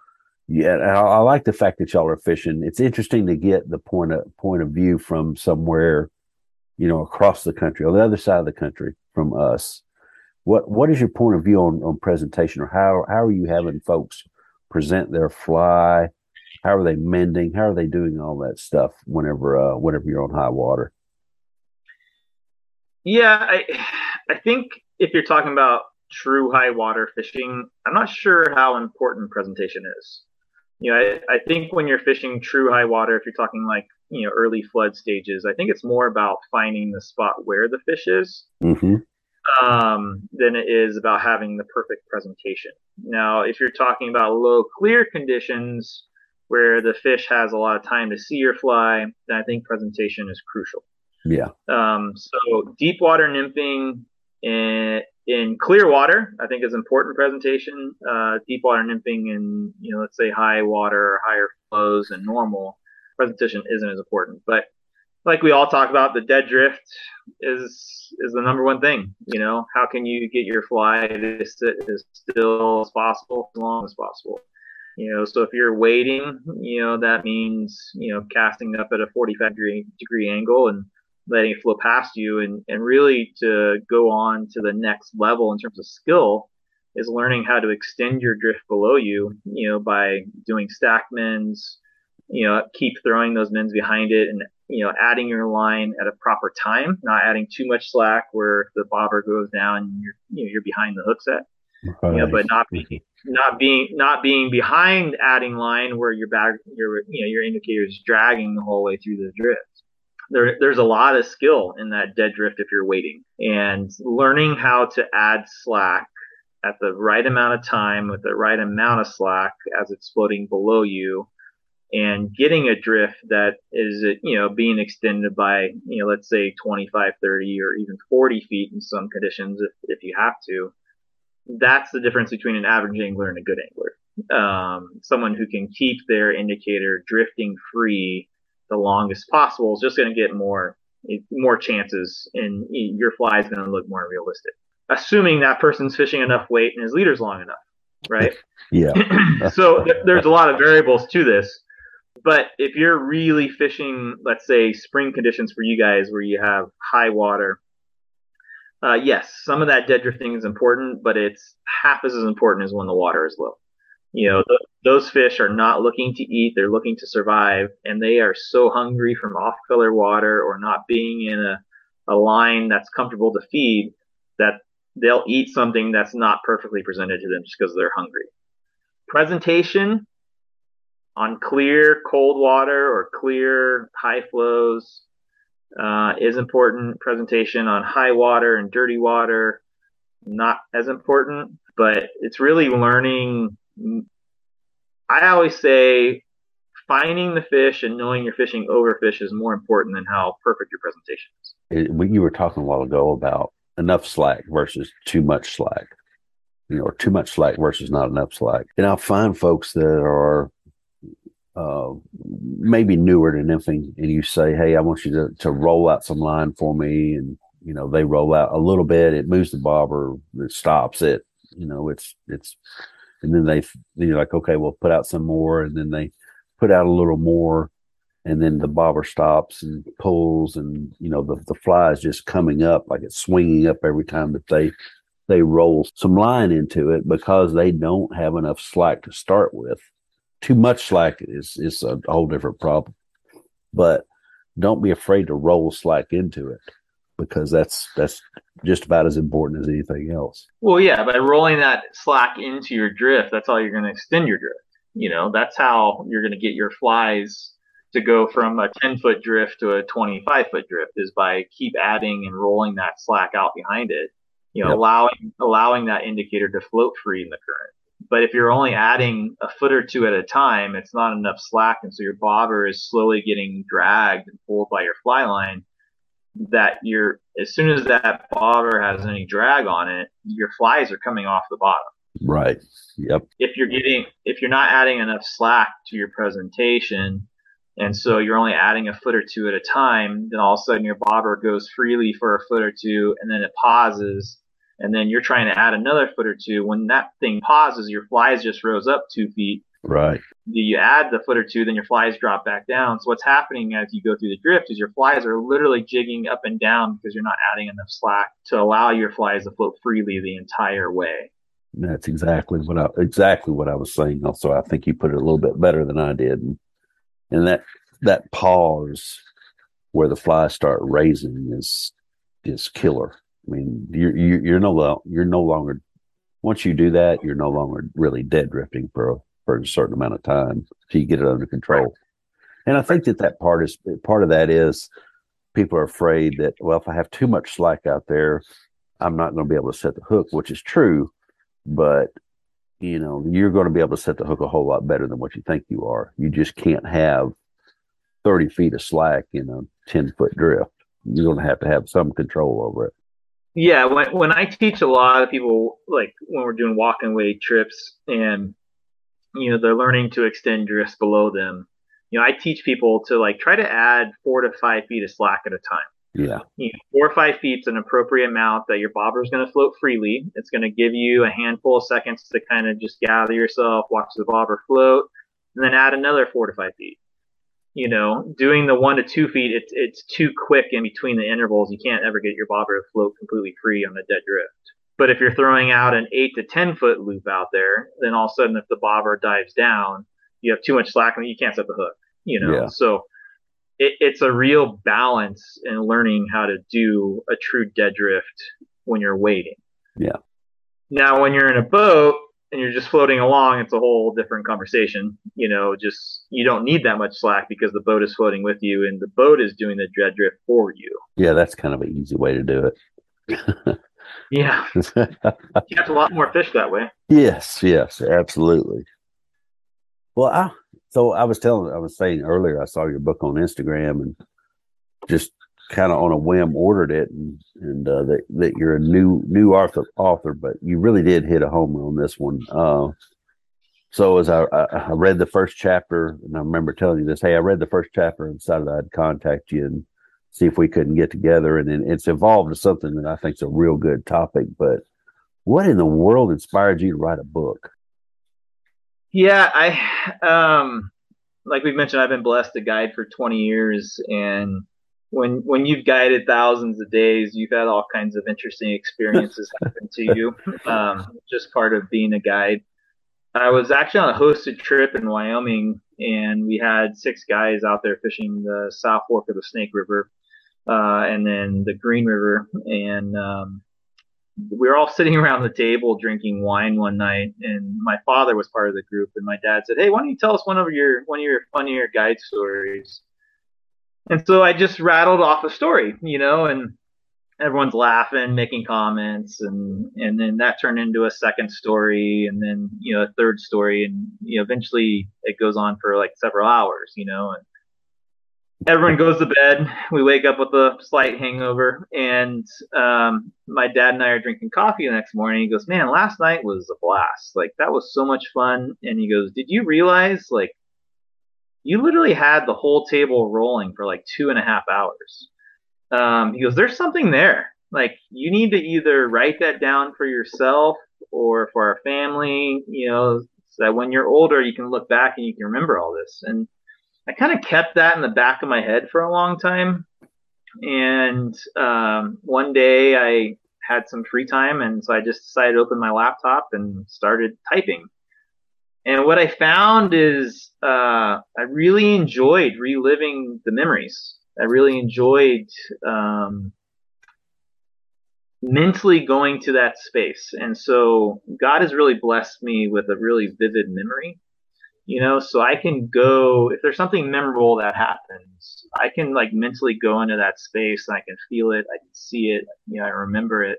yeah, I, I, like the fact that y'all are fishing. It's interesting to get the point of point of view from somewhere, you know, across the country, on the other side of the country from us. What what is your point of view on, on presentation, or how how are you having folks present their fly? How are they mending? How are they doing all that stuff whenever uh, whenever you're on high water? Yeah, I I think if you're talking about true high water fishing, I'm not sure how important presentation is. You know, I, I think when you're fishing true high water, if you're talking like you know early flood stages, I think it's more about finding the spot where the fish is. Mm-hmm um, than it is about having the perfect presentation. Now, if you're talking about low clear conditions, where the fish has a lot of time to see your fly, then I think presentation is crucial. Yeah. Um, so deep water nymphing in, in clear water, I think is important presentation. Uh, deep water nymphing in, you know, let's say high water or higher flows and normal presentation isn't as important. But like we all talk about, the dead drift is is the number one thing. You know, how can you get your fly to sit as still as possible, as long as possible? You know, so if you're waiting, you know, that means, you know, casting up at a 45 degree, degree angle and letting it flow past you. And, and really to go on to the next level in terms of skill is learning how to extend your drift below you, you know, by doing stack mends, you know, keep throwing those mends behind it and, you know, adding your line at a proper time, not adding too much slack where the bobber goes down and you're, you know, you're behind the hook set. But not being not being not being behind adding line where your back your you know your indicator is dragging the whole way through the drift. There, there's a lot of skill in that dead drift if you're waiting and learning how to add slack at the right amount of time with the right amount of slack as it's floating below you and getting a drift that is you know being extended by you know let's say 25 30 or even 40 feet in some conditions if, if you have to that's the difference between an average angler and a good angler. Um, someone who can keep their indicator drifting free the longest possible is just going to get more more chances, and your fly is going to look more realistic. assuming that person's fishing enough weight and his leader's long enough, right? *laughs* yeah. *clears throat* so th- there's a lot of variables to this. But if you're really fishing, let's say spring conditions for you guys where you have high water, uh, yes, some of that dead drifting is important, but it's half as important as when the water is low. You know, th- those fish are not looking to eat; they're looking to survive, and they are so hungry from off-color water or not being in a, a line that's comfortable to feed that they'll eat something that's not perfectly presented to them just because they're hungry. Presentation on clear cold water or clear high flows uh, is important. Presentation on high water and dirty water, not as important, but it's really learning. I always say finding the fish and knowing you're fishing overfish is more important than how perfect your presentation is. It, you were talking a while ago about enough slack versus too much slack, you know, or too much slack versus not enough slack. And I'll find folks that are uh, maybe newer to nymphing and you say, Hey, I want you to, to roll out some line for me. And, you know, they roll out a little bit, it moves the bobber, it stops it, you know, it's, it's, and then they, you're like, okay, we'll put out some more. And then they put out a little more. And then the bobber stops and pulls and, you know, the, the fly is just coming up like it's swinging up every time that they, they roll some line into it because they don't have enough slack to start with too much slack is is a whole different problem. But don't be afraid to roll slack into it because that's that's just about as important as anything else. Well, yeah, by rolling that slack into your drift, that's how you're going to extend your drift. You know, that's how you're going to get your flies to go from a 10 foot drift to a 25 foot drift is by keep adding and rolling that slack out behind it. You know, yep. allowing allowing that indicator to float free in the current. But if you're only adding a foot or two at a time, it's not enough slack. And so your bobber is slowly getting dragged and pulled by your fly line. That you're, as soon as that bobber has any drag on it, your flies are coming off the bottom. Right. Yep. If you're getting, if you're not adding enough slack to your presentation, and so you're only adding a foot or two at a time, then all of a sudden your bobber goes freely for a foot or two, and then it pauses, and then you're trying to add another foot or two. When that thing pauses, your flies just rose up two feet. Right. You add the foot or two, then your flies drop back down. So what's happening as you go through the drift is your flies are literally jigging up and down because you're not adding enough slack to allow your flies to float freely the entire way. That's exactly what I exactly what I was saying. Also, I think you put it a little bit better than I did, and, and that that pause where the flies start raising is is killer. I mean, you're you're no you're no longer once you do that, you're no longer really dead drifting for a, for a certain amount of time So you get it under control. And I think that that part is part of that is people are afraid that well, if I have too much slack out there, I'm not going to be able to set the hook, which is true, but you know you're going to be able to set the hook a whole lot better than what you think you are. You just can't have 30 feet of slack in a 10 foot drift. You're going to have to have some control over it. Yeah, when when I teach a lot of people, like when we're doing walk and wade trips, and you know they're learning to extend drifts below them. You know, I teach people to like try to add four to five feet of slack at a time. Yeah. You know, four or five feet is an appropriate amount that your bobber is going to float freely. It's going to give you a handful of seconds to kind of just gather yourself, watch the bobber float, and then add another four to five feet you know, doing the one to two feet, it's it's too quick in between the intervals. You can't ever get your bobber to float completely free on a dead drift. But if you're throwing out an eight to ten foot loop out there, then all of a sudden, if the bobber dives down, you have too much slack and you can't set the hook. You know, yeah. so it, it's a real balance in learning how to do a true dead drift when you're waiting. Yeah. Now, when you're in a boat, and you're just floating along, it's a whole different conversation. You know, just you don't need that much slack because the boat is floating with you and the boat is doing the dead drift for you. Yeah, that's kind of an easy way to do it. yeah. *laughs* you catch a lot more fish that way. Yes, yes, absolutely. Well, I so I was telling I was saying earlier I saw your book on Instagram and just kind of on a whim ordered it and and uh, that that you're a new new author author but you really did hit a home on this one uh, so as I, I read the first chapter and I remember telling you this hey I read the first chapter and decided I'd contact you and see if we couldn't get together. And it's evolved to something that I think is a real good topic. But what in the world inspired you to write a book? Yeah, I um like we've mentioned, I've been blessed to guide for 20 years, and when when you've guided thousands of days, you've had all kinds of interesting experiences *laughs* happen to you. Um, just part of being a guide. I was actually on a hosted trip in Wyoming, and we had six guys out there fishing the South Fork of the Snake River, uh, and then the Green River, and um, we were all *laughs* sitting around the table drinking wine one night, and my father was part of the group, and my dad said, "Hey, why don't you tell us one of your one of your funnier guide stories?" And so I just rattled off a story, you know, and everyone's laughing, making comments, and and then that turned into a second story, and then you know a third story, and you know eventually it goes on for like several hours, you know, and everyone goes to bed. We wake up with a slight hangover, and um, my dad and I are drinking coffee the next morning. He goes, "Man, last night was a blast. Like that was so much fun." And he goes, "Did you realize like?" You literally had the whole table rolling for like two and a half hours um, he goes, there's something there. Like you need to either write that down for yourself or for our family, you know, so that when you're older, you can look back and you can remember all this. And I kind of kept that in the back of my head for a long time. And um, one day I had some free time, and so I just decided to open my laptop and started typing. And what I found is uh, I really enjoyed reliving the memories. I really enjoyed um, mentally going to that space. And so God has really blessed me with a really vivid memory, you know, so I can go, if there's something memorable that happens, I can like mentally go into that space and I can feel it, I can see it, you know, I remember it.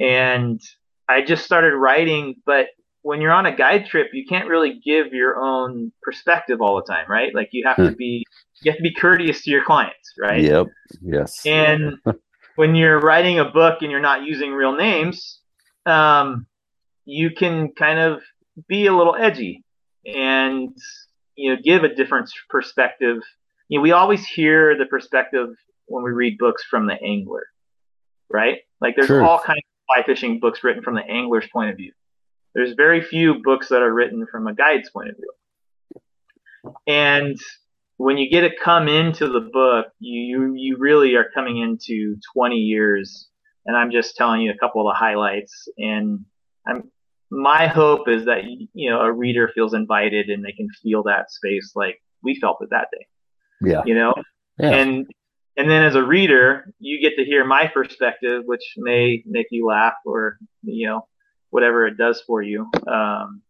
And I just started writing, but when you're on a guide trip, you can't really give your own perspective all the time, right? Like you have to hmm. be you have to be courteous to your clients, right? Yep. Yes. And *laughs* when you're writing a book and you're not using real names, um, you can kind of be a little edgy and you know give a different perspective. You know, we always hear the perspective when we read books from the angler, right? Like there's all kinds of fly fishing books written from the angler's point of view there's very few books that are written from a guide's point of view. And when you get to come into the book, you, you, you really are coming into 20 years. And I'm just telling you a couple of the highlights. And I'm, my hope is that, you know, a reader feels invited and they can feel that space like we felt it that day. Yeah. You know? Yeah. And, and then as a reader, you get to hear my perspective, which may make you laugh or, you know, whatever it does for you. Um,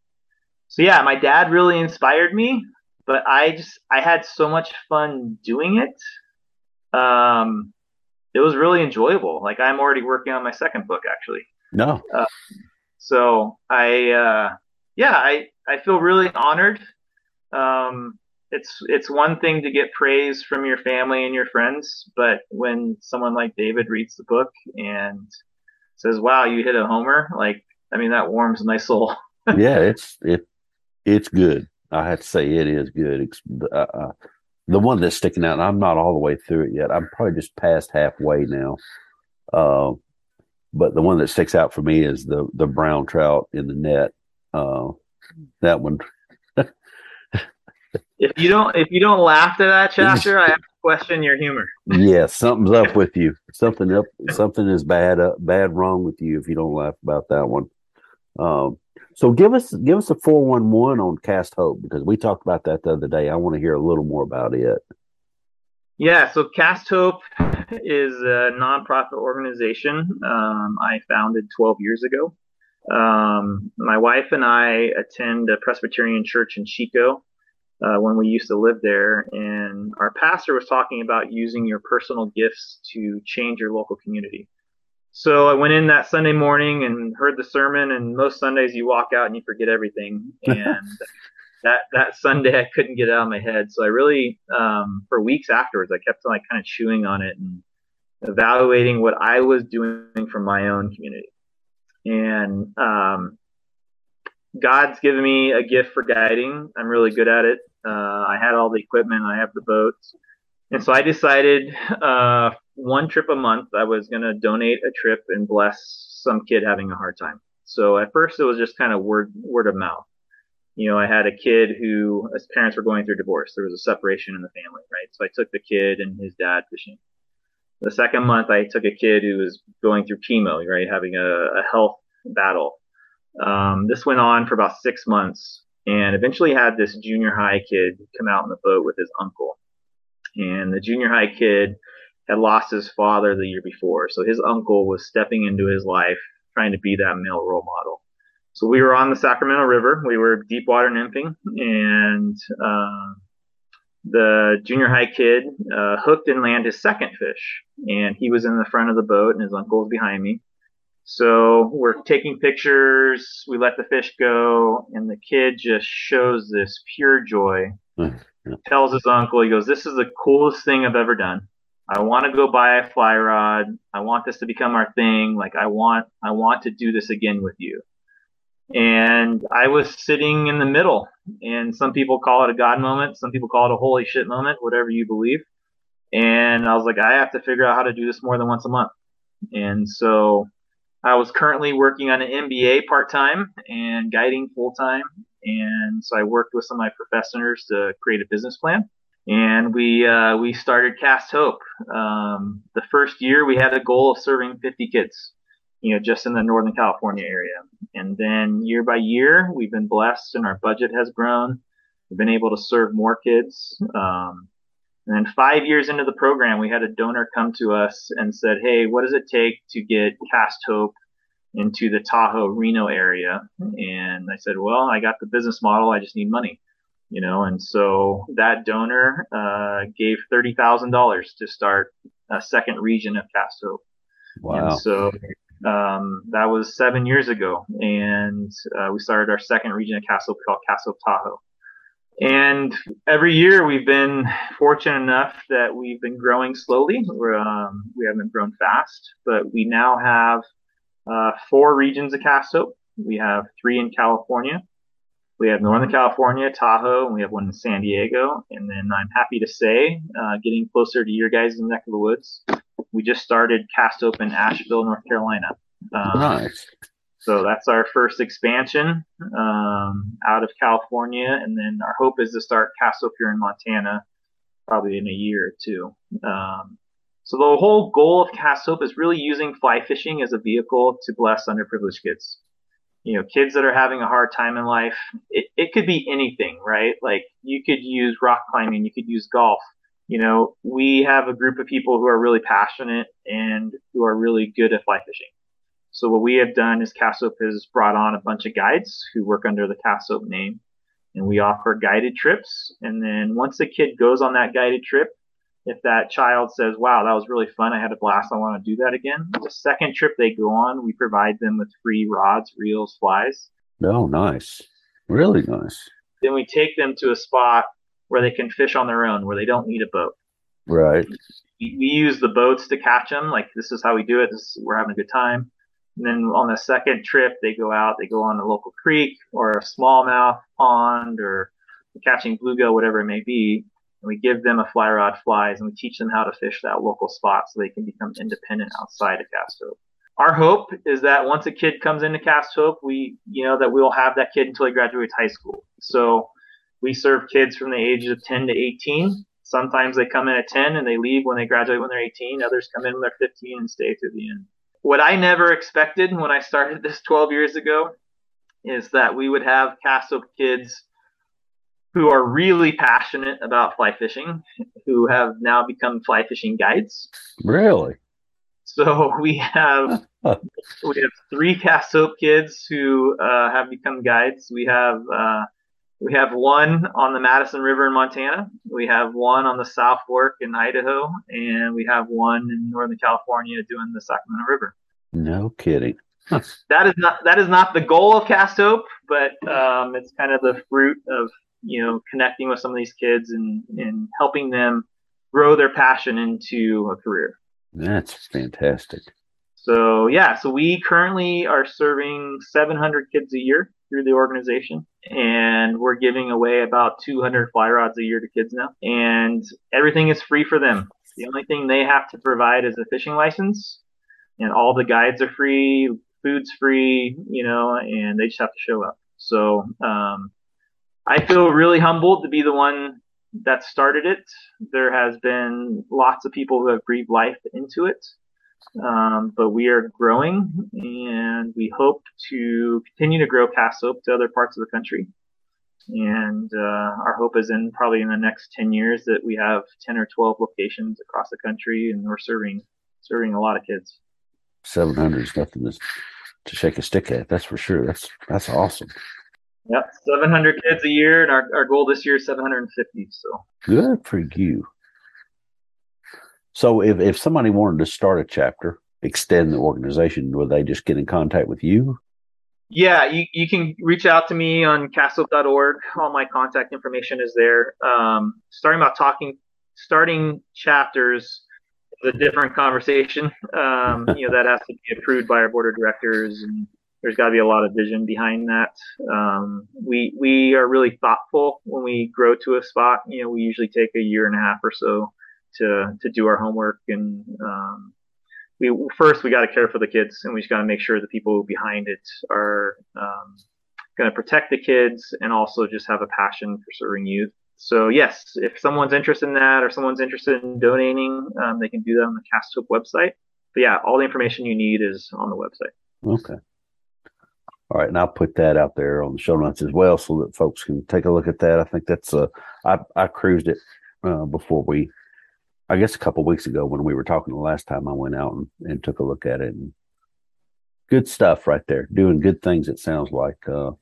so yeah, my dad really inspired me, but I just I had so much fun doing it. Um, it was really enjoyable. Like I'm already working on my second book actually. No. Uh, so I uh, yeah I I feel really honored. Um, it's it's one thing to get praise from your family and your friends, but when someone like David reads the book and says, "Wow, you hit a homer!" Like I mean, that warms my soul. *laughs* yeah, it's it it's good. I have to say it is good. Uh, uh, the one that's sticking out, I'm not all the way through it yet. I'm probably just past halfway now. Uh, but the one that sticks out for me is the the brown trout in the net. Uh, that one. *laughs* if you don't if you don't laugh at that *laughs* chapter, I have to question your humor. yeah, something's up with you. Something up. Something is bad. Uh, bad wrong with you if you don't laugh about that one. Um, so give us give us a four one one on Cast Hope because we talked about that the other day. I want to hear a little more about it. Yeah, so Cast Hope is a nonprofit organization um, I founded 12 years ago. Um, my wife and I attend a Presbyterian church in Chico uh, when we used to live there, and our pastor was talking about using your personal gifts to change your local community. So I went in that Sunday morning and heard the sermon. And most Sundays you walk out and you forget everything. *laughs* And that that Sunday I couldn't get it out of my head. So I really, um, for weeks afterwards, I kept like kind of chewing on it and evaluating what I was doing for my own community. And um, God's given me a gift for guiding. I'm really good at it. Uh, I had all the equipment. I have the boats And so I decided uh, one trip a month, I was going to donate a trip and bless some kid having a hard time. So at first it was just kind of word word of mouth. You know, I had a kid who his parents were going through divorce. There was a separation in the family, right? So I took the kid and his dad fishing. The second month, I took a kid who was going through chemo, right, having a, a health battle. Um, this went on for about six months, and eventually had this junior high kid come out in the boat with his uncle. And the junior high kid had lost his father the year before, so his uncle was stepping into his life, trying to be that male role model. So we were on the Sacramento River. We were deep water nymphing, and uh, the junior high kid uh, hooked and landed his second fish, and he was in the front of the boat, and his uncle was behind me. So we're taking pictures. We let the fish go, and the kid just shows this pure joy. Hmm. Tells his uncle, he goes, "This is the coolest thing I've ever done. I want to go buy a fly rod. I want this to become our thing. Like I want, I want to do this again with you." And I was sitting in the middle, and some people call it a God moment, some people call it a holy shit moment, whatever you believe. And I was like, I have to figure out how to do this more than once a month. And so I was currently working on an MBA part time and guiding full time. And so I worked with some of my professors to create a business plan. And we uh, we started Cast Hope. Um, the first year we had a goal of serving 50 kids you know, just in the Northern California area. And then year by year, we've been blessed and our budget has grown. We've been able to serve more kids. Um, and then five years into the program, we had a donor come to us and said, Hey, what does it take to get Cast Hope into the Tahoe Reno area? And I said, Well, I got the business model. I just need money. You know, and so that donor uh, gave thirty thousand dollars to start a second region of Cast Hope. Wow. And so um, that was seven years ago, and uh, we started our second region of Cast Hope called Cast Hope Tahoe. And every year we've been fortunate enough that we've been growing slowly. We're, um, we haven't grown fast, but we now have uh, four regions of Cast Hope. We have three in California. We have Northern California, Tahoe, and we have one in San Diego. And then I'm happy to say, uh, getting closer to your guys' in the neck of the woods, we just started Cast Hope in Asheville, North Carolina. Um, nice. So that's our first expansion um, out of California, and then our hope is to start Cast Open here in Montana, probably in a year or two. Um, so the whole goal of Cast Hope is really using fly fishing as a vehicle to bless underprivileged kids. You know, kids that are having a hard time in life. It, it could be anything, right? Like you could use rock climbing, you could use golf, you know, we have a group of people who are really passionate and who are really good at fly fishing. So what we have done is Cast Hope has brought on a bunch of guides who work under the Cast Hope name and we offer guided trips. And then once the kid goes on that guided trip, if that child says, wow, that was really fun. I had a blast. I want to do that again. The second trip they go on, we provide them with free rods, reels, flies. Oh, nice. Really nice. Then we take them to a spot where they can fish on their own, where they don't need a boat. Right. We, we use the boats to catch them. Like this is how we do it. This we're having a good time. And then on the second trip, they go out. They go on a local creek or a smallmouth pond or catching bluegill, whatever it may be. And we give them a fly rod flies and we teach them how to fish that local spot so they can become independent outside of Cast Hope. Our hope is that once a kid comes into Cast Hope, we, you know, that we will have that kid until he graduates high school. So we serve kids from the ages of 10 to 18. Sometimes they come in at 10 and they leave when they graduate when they're 18. Others come in when they're 15 and stay through the end. What I never expected when I started this 12 years ago is that we would have Cast Hope kids who are really passionate about fly fishing, who have now become fly fishing guides. Really? So we have we have three Cast Hope kids who uh, have become guides. We have uh, we have one on the Madison River in Montana. We have one on the South Fork in Idaho, and we have one in Northern California doing the Sacramento River. No kidding. that is not that is not the goal of Cast Hope, but um, it's kind of the fruit of you know connecting with some of these kids and and helping them grow their passion into a career. That's fantastic. So yeah, so we currently are serving 700 kids a year through the organization. and we're giving away about 200 fly rods a year to kids now, and everything is free for them. The only thing they have to provide is a fishing license, and all the guides are free, food's free, you know, and they just have to show up. So um, I feel really humbled to be the one that started it. There has been lots of people who have breathed life into it. Um, but we are growing and we hope to continue to grow Cast Hope to other parts of the country. And uh, our hope is in probably in the next 10 years that we have 10 or 12 locations across the country and we're serving serving a lot of kids. 700 is nothing to, to shake a stick at. That's for sure. That's that's awesome. Yep, 700 kids a year, and our, our goal this year is 750. So good for you. So if, if somebody wanted to start a chapter, extend the organization, would they just get in contact with you? Yeah, you, you can reach out to me on casthope.org. All my contact information is there. Um, starting about talking, starting chapters is a different conversation. Um, *laughs* you know, that has to be approved by our board of directors and there's got to be a lot of vision behind that. Um, we we are really thoughtful when we grow to a spot. You know, we usually take a year and a half or so to to do our homework. And um, we first we got to care for the kids and we just got to make sure the people behind it are um, going to protect the kids and also just have a passion for serving youth. So yes if someone's interested in that or someone's interested in donating um, they can do that on the Cast Hope website. But yeah all the information you need is on the website. Okay. All right, and I'll put that out there on the show notes as well, so that folks can take a look at that. I think that's uh, I I cruised it uh, before we I guess a couple weeks ago when we were talking the last time I went out and, and took a look at it. And good stuff right there. Doing good things. It sounds like uh,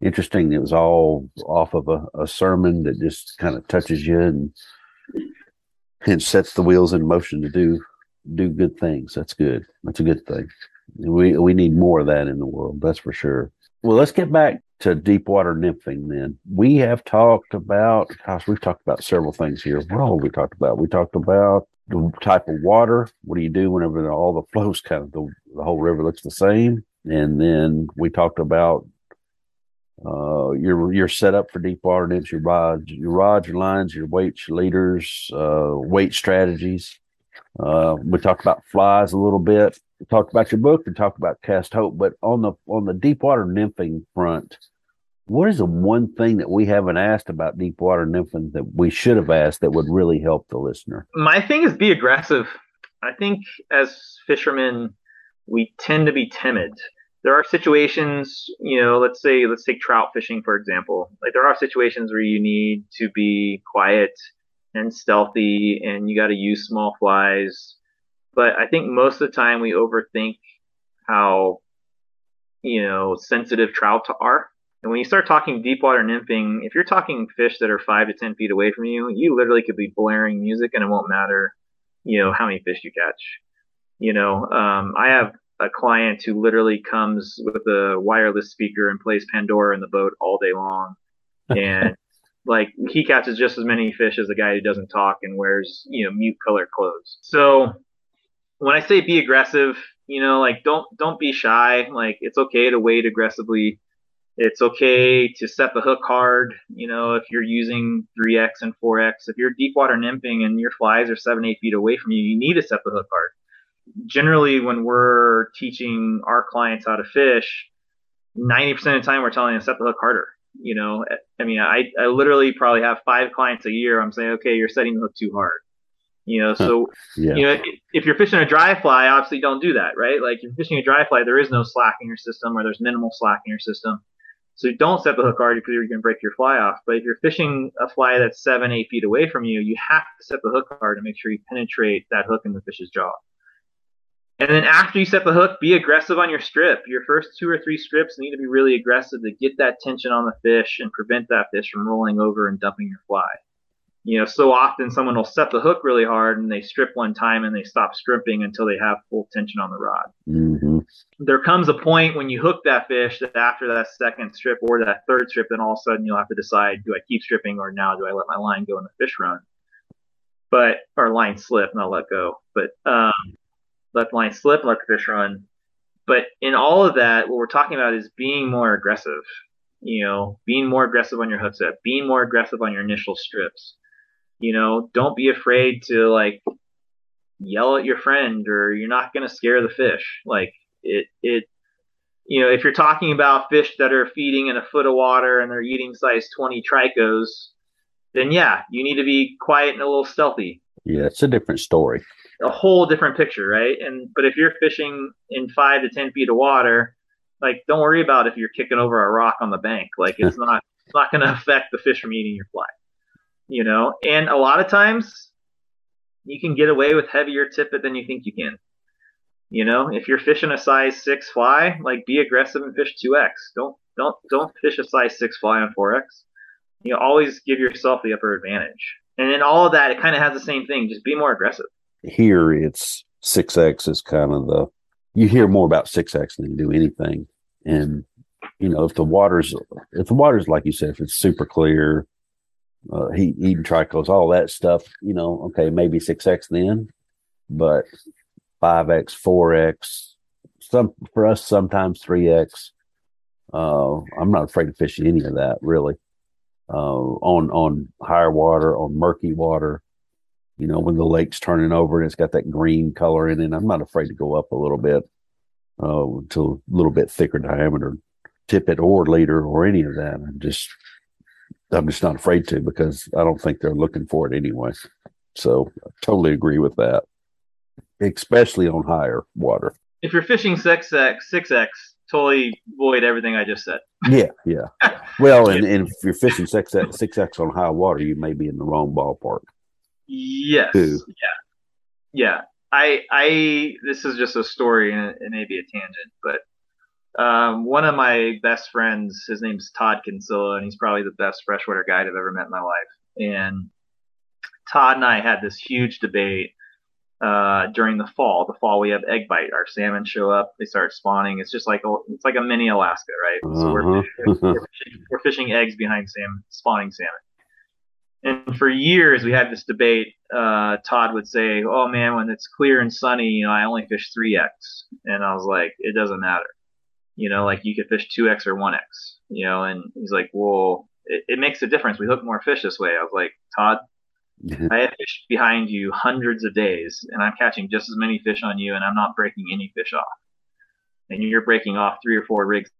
interesting. It was all off of a, a sermon that just kind of touches you and and sets the wheels in motion to do do good things. That's good. That's a good thing. We we need more of that in the world. That's for sure. Well, let's get back to deep water nymphing then. We have talked about, gosh, we've talked about several things here. What all we talked about? We talked about the type of water. What do you do whenever all the flows kind of, the, the whole river looks the same? And then we talked about uh, your your setup for deep water nymphs, your rods, your rods, your lines, your weights, your leaders, uh, weight strategies. Uh, we talked about flies a little bit. We talked about your book. and talked about Cast Hope. But on the on the deep water nymphing front, what is the one thing that we haven't asked about deep water nymphing that we should have asked that would really help the listener? My thing is be aggressive. I think as fishermen, we tend to be timid. There are situations, you know, let's say let's take trout fishing for example. Like there are situations where you need to be quiet and stealthy and you got to use small flies. But I think most of the time we overthink how you know sensitive trout are and when you start talking deep water nymphing, if you're talking fish that are five to ten feet away from you, you literally could be blaring music and it won't matter, you know, how many fish you catch. You know, um, I have a client who literally comes with a wireless speaker and plays Pandora in the boat all day long, *laughs* and like he catches just as many fish as a guy who doesn't talk and wears you know mute color clothes. So when I say be aggressive, you know, like don't don't be shy. Like it's okay to wade aggressively it's okay to set the hook hard. You know, if you're using 3x and 4x, if you're deep water nymphing and your flies are seven, eight feet away from you, you need to set the hook hard. Generally, when we're teaching our clients how to fish, 90% of the time we're telling them to set the hook harder. You know, I mean, I, I literally probably have five clients a year. I'm saying, okay, you're setting the hook too hard. You know, so yeah. you know if you're fishing a dry fly, obviously don't do that, right? Like if you're fishing a dry fly, there is no slack in your system, or there's minimal slack in your system. So don't set the hook hard because you're going to break your fly off. But if you're fishing a fly that's seven, eight feet away from you, you have to set the hook hard to make sure you penetrate that hook in the fish's jaw. And then after you set the hook, be aggressive on your strip. Your first two or three strips need to be really aggressive to get that tension on the fish and prevent that fish from rolling over and dumping your fly you know, so often someone will set the hook really hard and they strip one time and they stop stripping until they have full tension on the rod. Mm-hmm. There comes a point when you hook that fish that after that second strip or that third strip, then all of a sudden you'll have to decide: do I keep stripping or now do I let my line go and the fish run? But or line slip, not let go. But um, let the line slip, let the fish run. But in all of that, what we're talking about is being more aggressive You know, being more aggressive on your hook set, being more aggressive on your initial strips. You know, don't be afraid to like yell at your friend or you're not going to scare the fish. Like it, it, you know, if you're talking about fish that are feeding in a foot of water and they're eating size 20 tricos, then yeah, you need to be quiet and a little stealthy. Yeah, it's a different story. A whole different picture, right? And but if you're fishing in five to ten feet of water, like don't worry about if you're kicking over a rock on the bank. Like it's *laughs* not it's not going to affect the fish from eating your fly. You know, and a lot of times you can get away with heavier tippet than you think you can. You know, if you're fishing a size six fly, like be aggressive and fish two X. Don't don't don't fish a size six fly on four X. You know, always give yourself the upper advantage. And in all of that, it kind of has the same thing. Just be more aggressive. Here, it's six X is kind of the you hear more about six X than you do anything. And you know, if the water's if the water's like you said, if it's super clear, uh, heat eating tricos, all that stuff, you know, okay, maybe six X then, but five X, four X, some for us sometimes three X. Uh, I'm not afraid to fish any of that really. Uh, on on higher water, on murky water, you know, when the lake's turning over and it's got that green color in it, I'm not afraid to go up a little bit uh, to a little bit thicker diameter tippet or leader or any of that. I'm just I'm just not afraid to because I don't think they're looking for it anyway. So I totally agree with that, especially on higher water. If you're fishing six X, six X, totally void everything I just said. Yeah, yeah. Well, and, *laughs* and if you're fishing six X, six X on high water, you may be in the wrong ballpark. Yes. Too. Yeah. Yeah. I I this is just a story and it may be a tangent, but um, one of my best friends, his name's Todd Kinsella, and he's probably the best freshwater guide I've ever met in my life. And Todd and I had this huge debate uh, during the fall. The fall we have egg bite. Our salmon show up, they start spawning. It's just like a, it's like a mini Alaska, right? So we're, uh-huh. we're, fishing, we're fishing eggs behind salmon, spawning salmon. And for years we had this debate. Uh, Todd would say, "Oh man, when it's clear and sunny, you know, I only fish three X," and I was like, "It doesn't matter." you know, like you could fish 2x or 1x, you know, and he's like, well, it, it makes a difference. We hook more fish this way. I was like, Todd, Mm-hmm. I have fished behind you hundreds of days and I'm catching just as many fish on you and I'm not breaking any fish off. And you're breaking off three or four rigs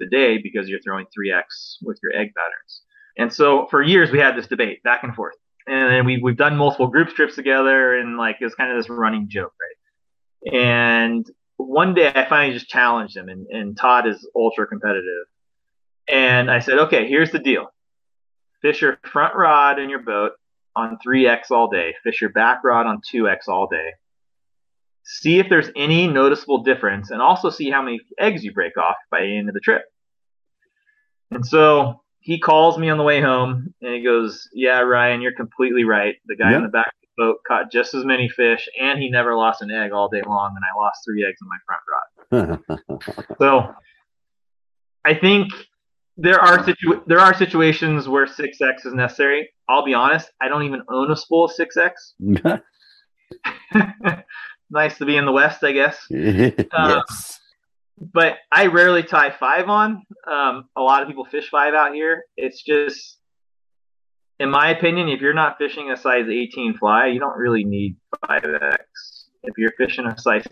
a day because you're throwing 3x with your egg patterns. And so for years we had this debate back and forth. And then we, we've done multiple group trips together and like it was kind of this running joke, right? And one day I finally just challenged him, and, and Todd is ultra competitive. And I said, okay, here's the deal. Fish your front rod in your boat on 3x all day. Fish your back rod on 2x all day. See if there's any noticeable difference, and also see how many eggs you break off by the end of the trip. And so he calls me on the way home, and he goes, "Yeah, Ryan, you're completely right. The guy yep. on the back of the boat caught just as many fish, and he never lost an egg all day long, and I lost three eggs in my front rod. *laughs* so I think there are situ- there are situations where six X is necessary. I'll be honest, I don't even own a spool of six X. *laughs* *laughs* nice to be in the West, I guess. *laughs* yes. Um, but I rarely tie five on. Um, a lot of people fish five out here. It's just in my opinion, if you're not fishing a size 18 fly, you don't really need 5x. If you're fishing a size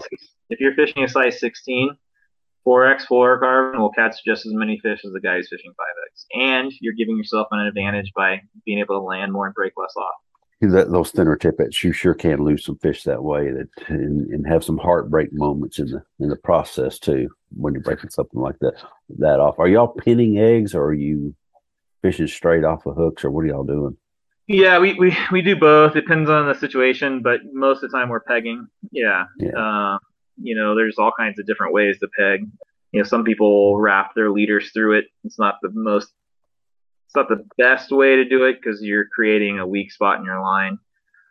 if you're fishing a size 16, 4x fluorocarbon will catch just as many fish as the guy who's fishing 5x, and you're giving yourself an advantage by being able to land more and break less off. That, those thinner tippets, you sure can lose some fish that way, that and, and, have some heartbreak moments in the in the process too when you're breaking something like that that off. Are y'all pinning eggs, or are you fishing straight off of hooks, or what are y'all doing? Yeah, we, we, we do both. It depends on the situation, but most of the time we're pegging. Yeah. yeah. Uh, you know, there's all kinds of different ways to peg. You know, some people wrap their leaders through it. It's not the most, it's not the best way to do it because you're creating a weak spot in your line.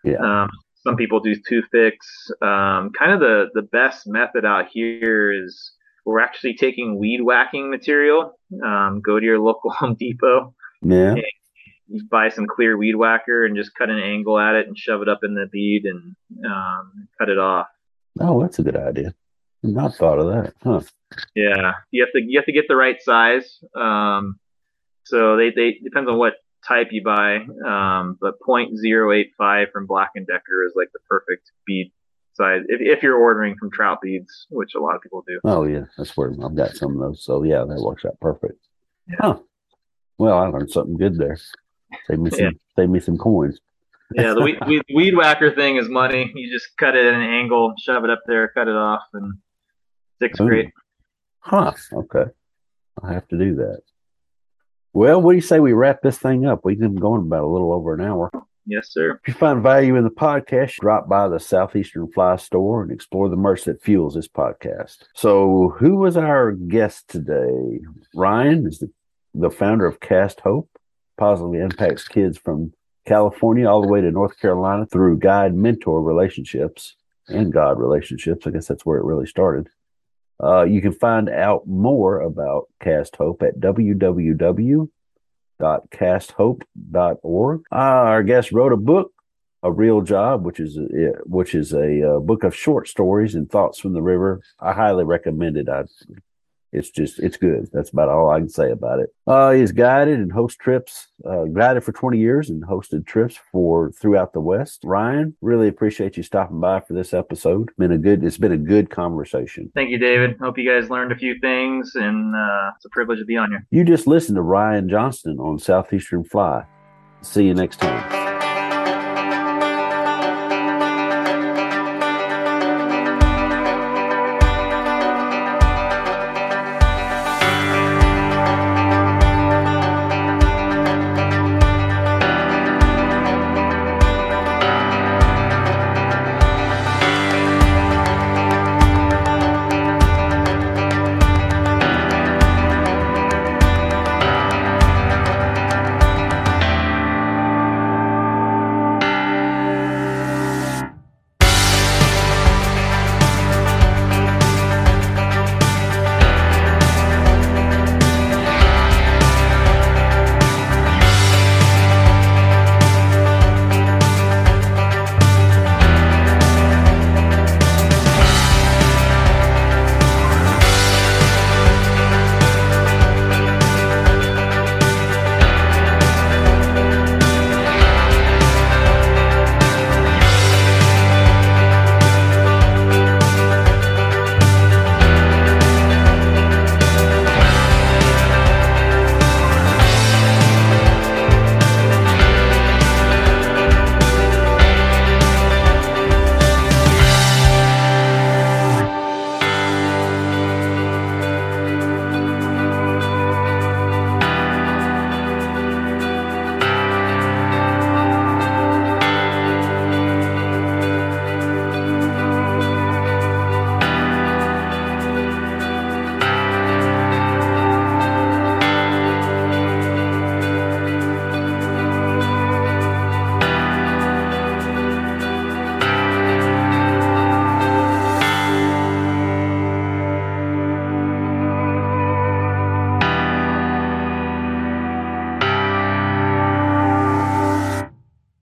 Yeah. Um, some people do toothpicks. Um, kind of the, the best method out here is we're actually taking weed whacking material. Um, go to your *laughs* local Home Depot. Yeah. You buy some clear weed whacker and just cut an angle at it and shove it up in the bead and um, cut it off. Oh, that's a good idea. Not thought of that, huh? Yeah, you have to you have to get the right size. Um, so they they depends on what type you buy. Um, but .085 from Black and Decker is like the perfect bead size if, if you're ordering from trout beads, which a lot of people do. Oh yeah, that's where I've got some of those. So yeah, that works out perfect. Yeah. Huh. Well, I learned something good there. Save me *laughs* some Yeah. save me some coins. Yeah, the weed, *laughs* weed, weed whacker thing is money. You just cut it at an angle, shove it up there, cut it off, and sticks Ooh. great. Huh. Okay. I'll have to do that. Well, what do you say we wrap this thing up? We've been going about a little over an hour. Yes, sir. If you find value in the podcast, drop by the Southeastern Fly store and explore the merch that fuels this podcast. So, who was our guest today? Ryan is the, the founder of Cast Hope, positively impacts kids from California all the way to North Carolina through guide mentor relationships and God relationships. I guess that's where it really started. Uh, you can find out more about Cast Hope at www www.casthope.org. Uh, our guest wrote a book, A Real Job, which is a, which is a uh, book of short stories and thoughts from the river. I highly recommend it. I, it's just it's good. That's about all I can say about it. Uh, he's guided and host trips, uh, guided for 20 years and hosted trips for throughout the West. Ryan, really appreciate you stopping by for this episode. Been a good. It's been a good conversation. Thank you, David. Hope you guys learned a few things, and uh, it's a privilege to be on here. You just listened to Ryan Johnston on Southeastern Fly. See you next time.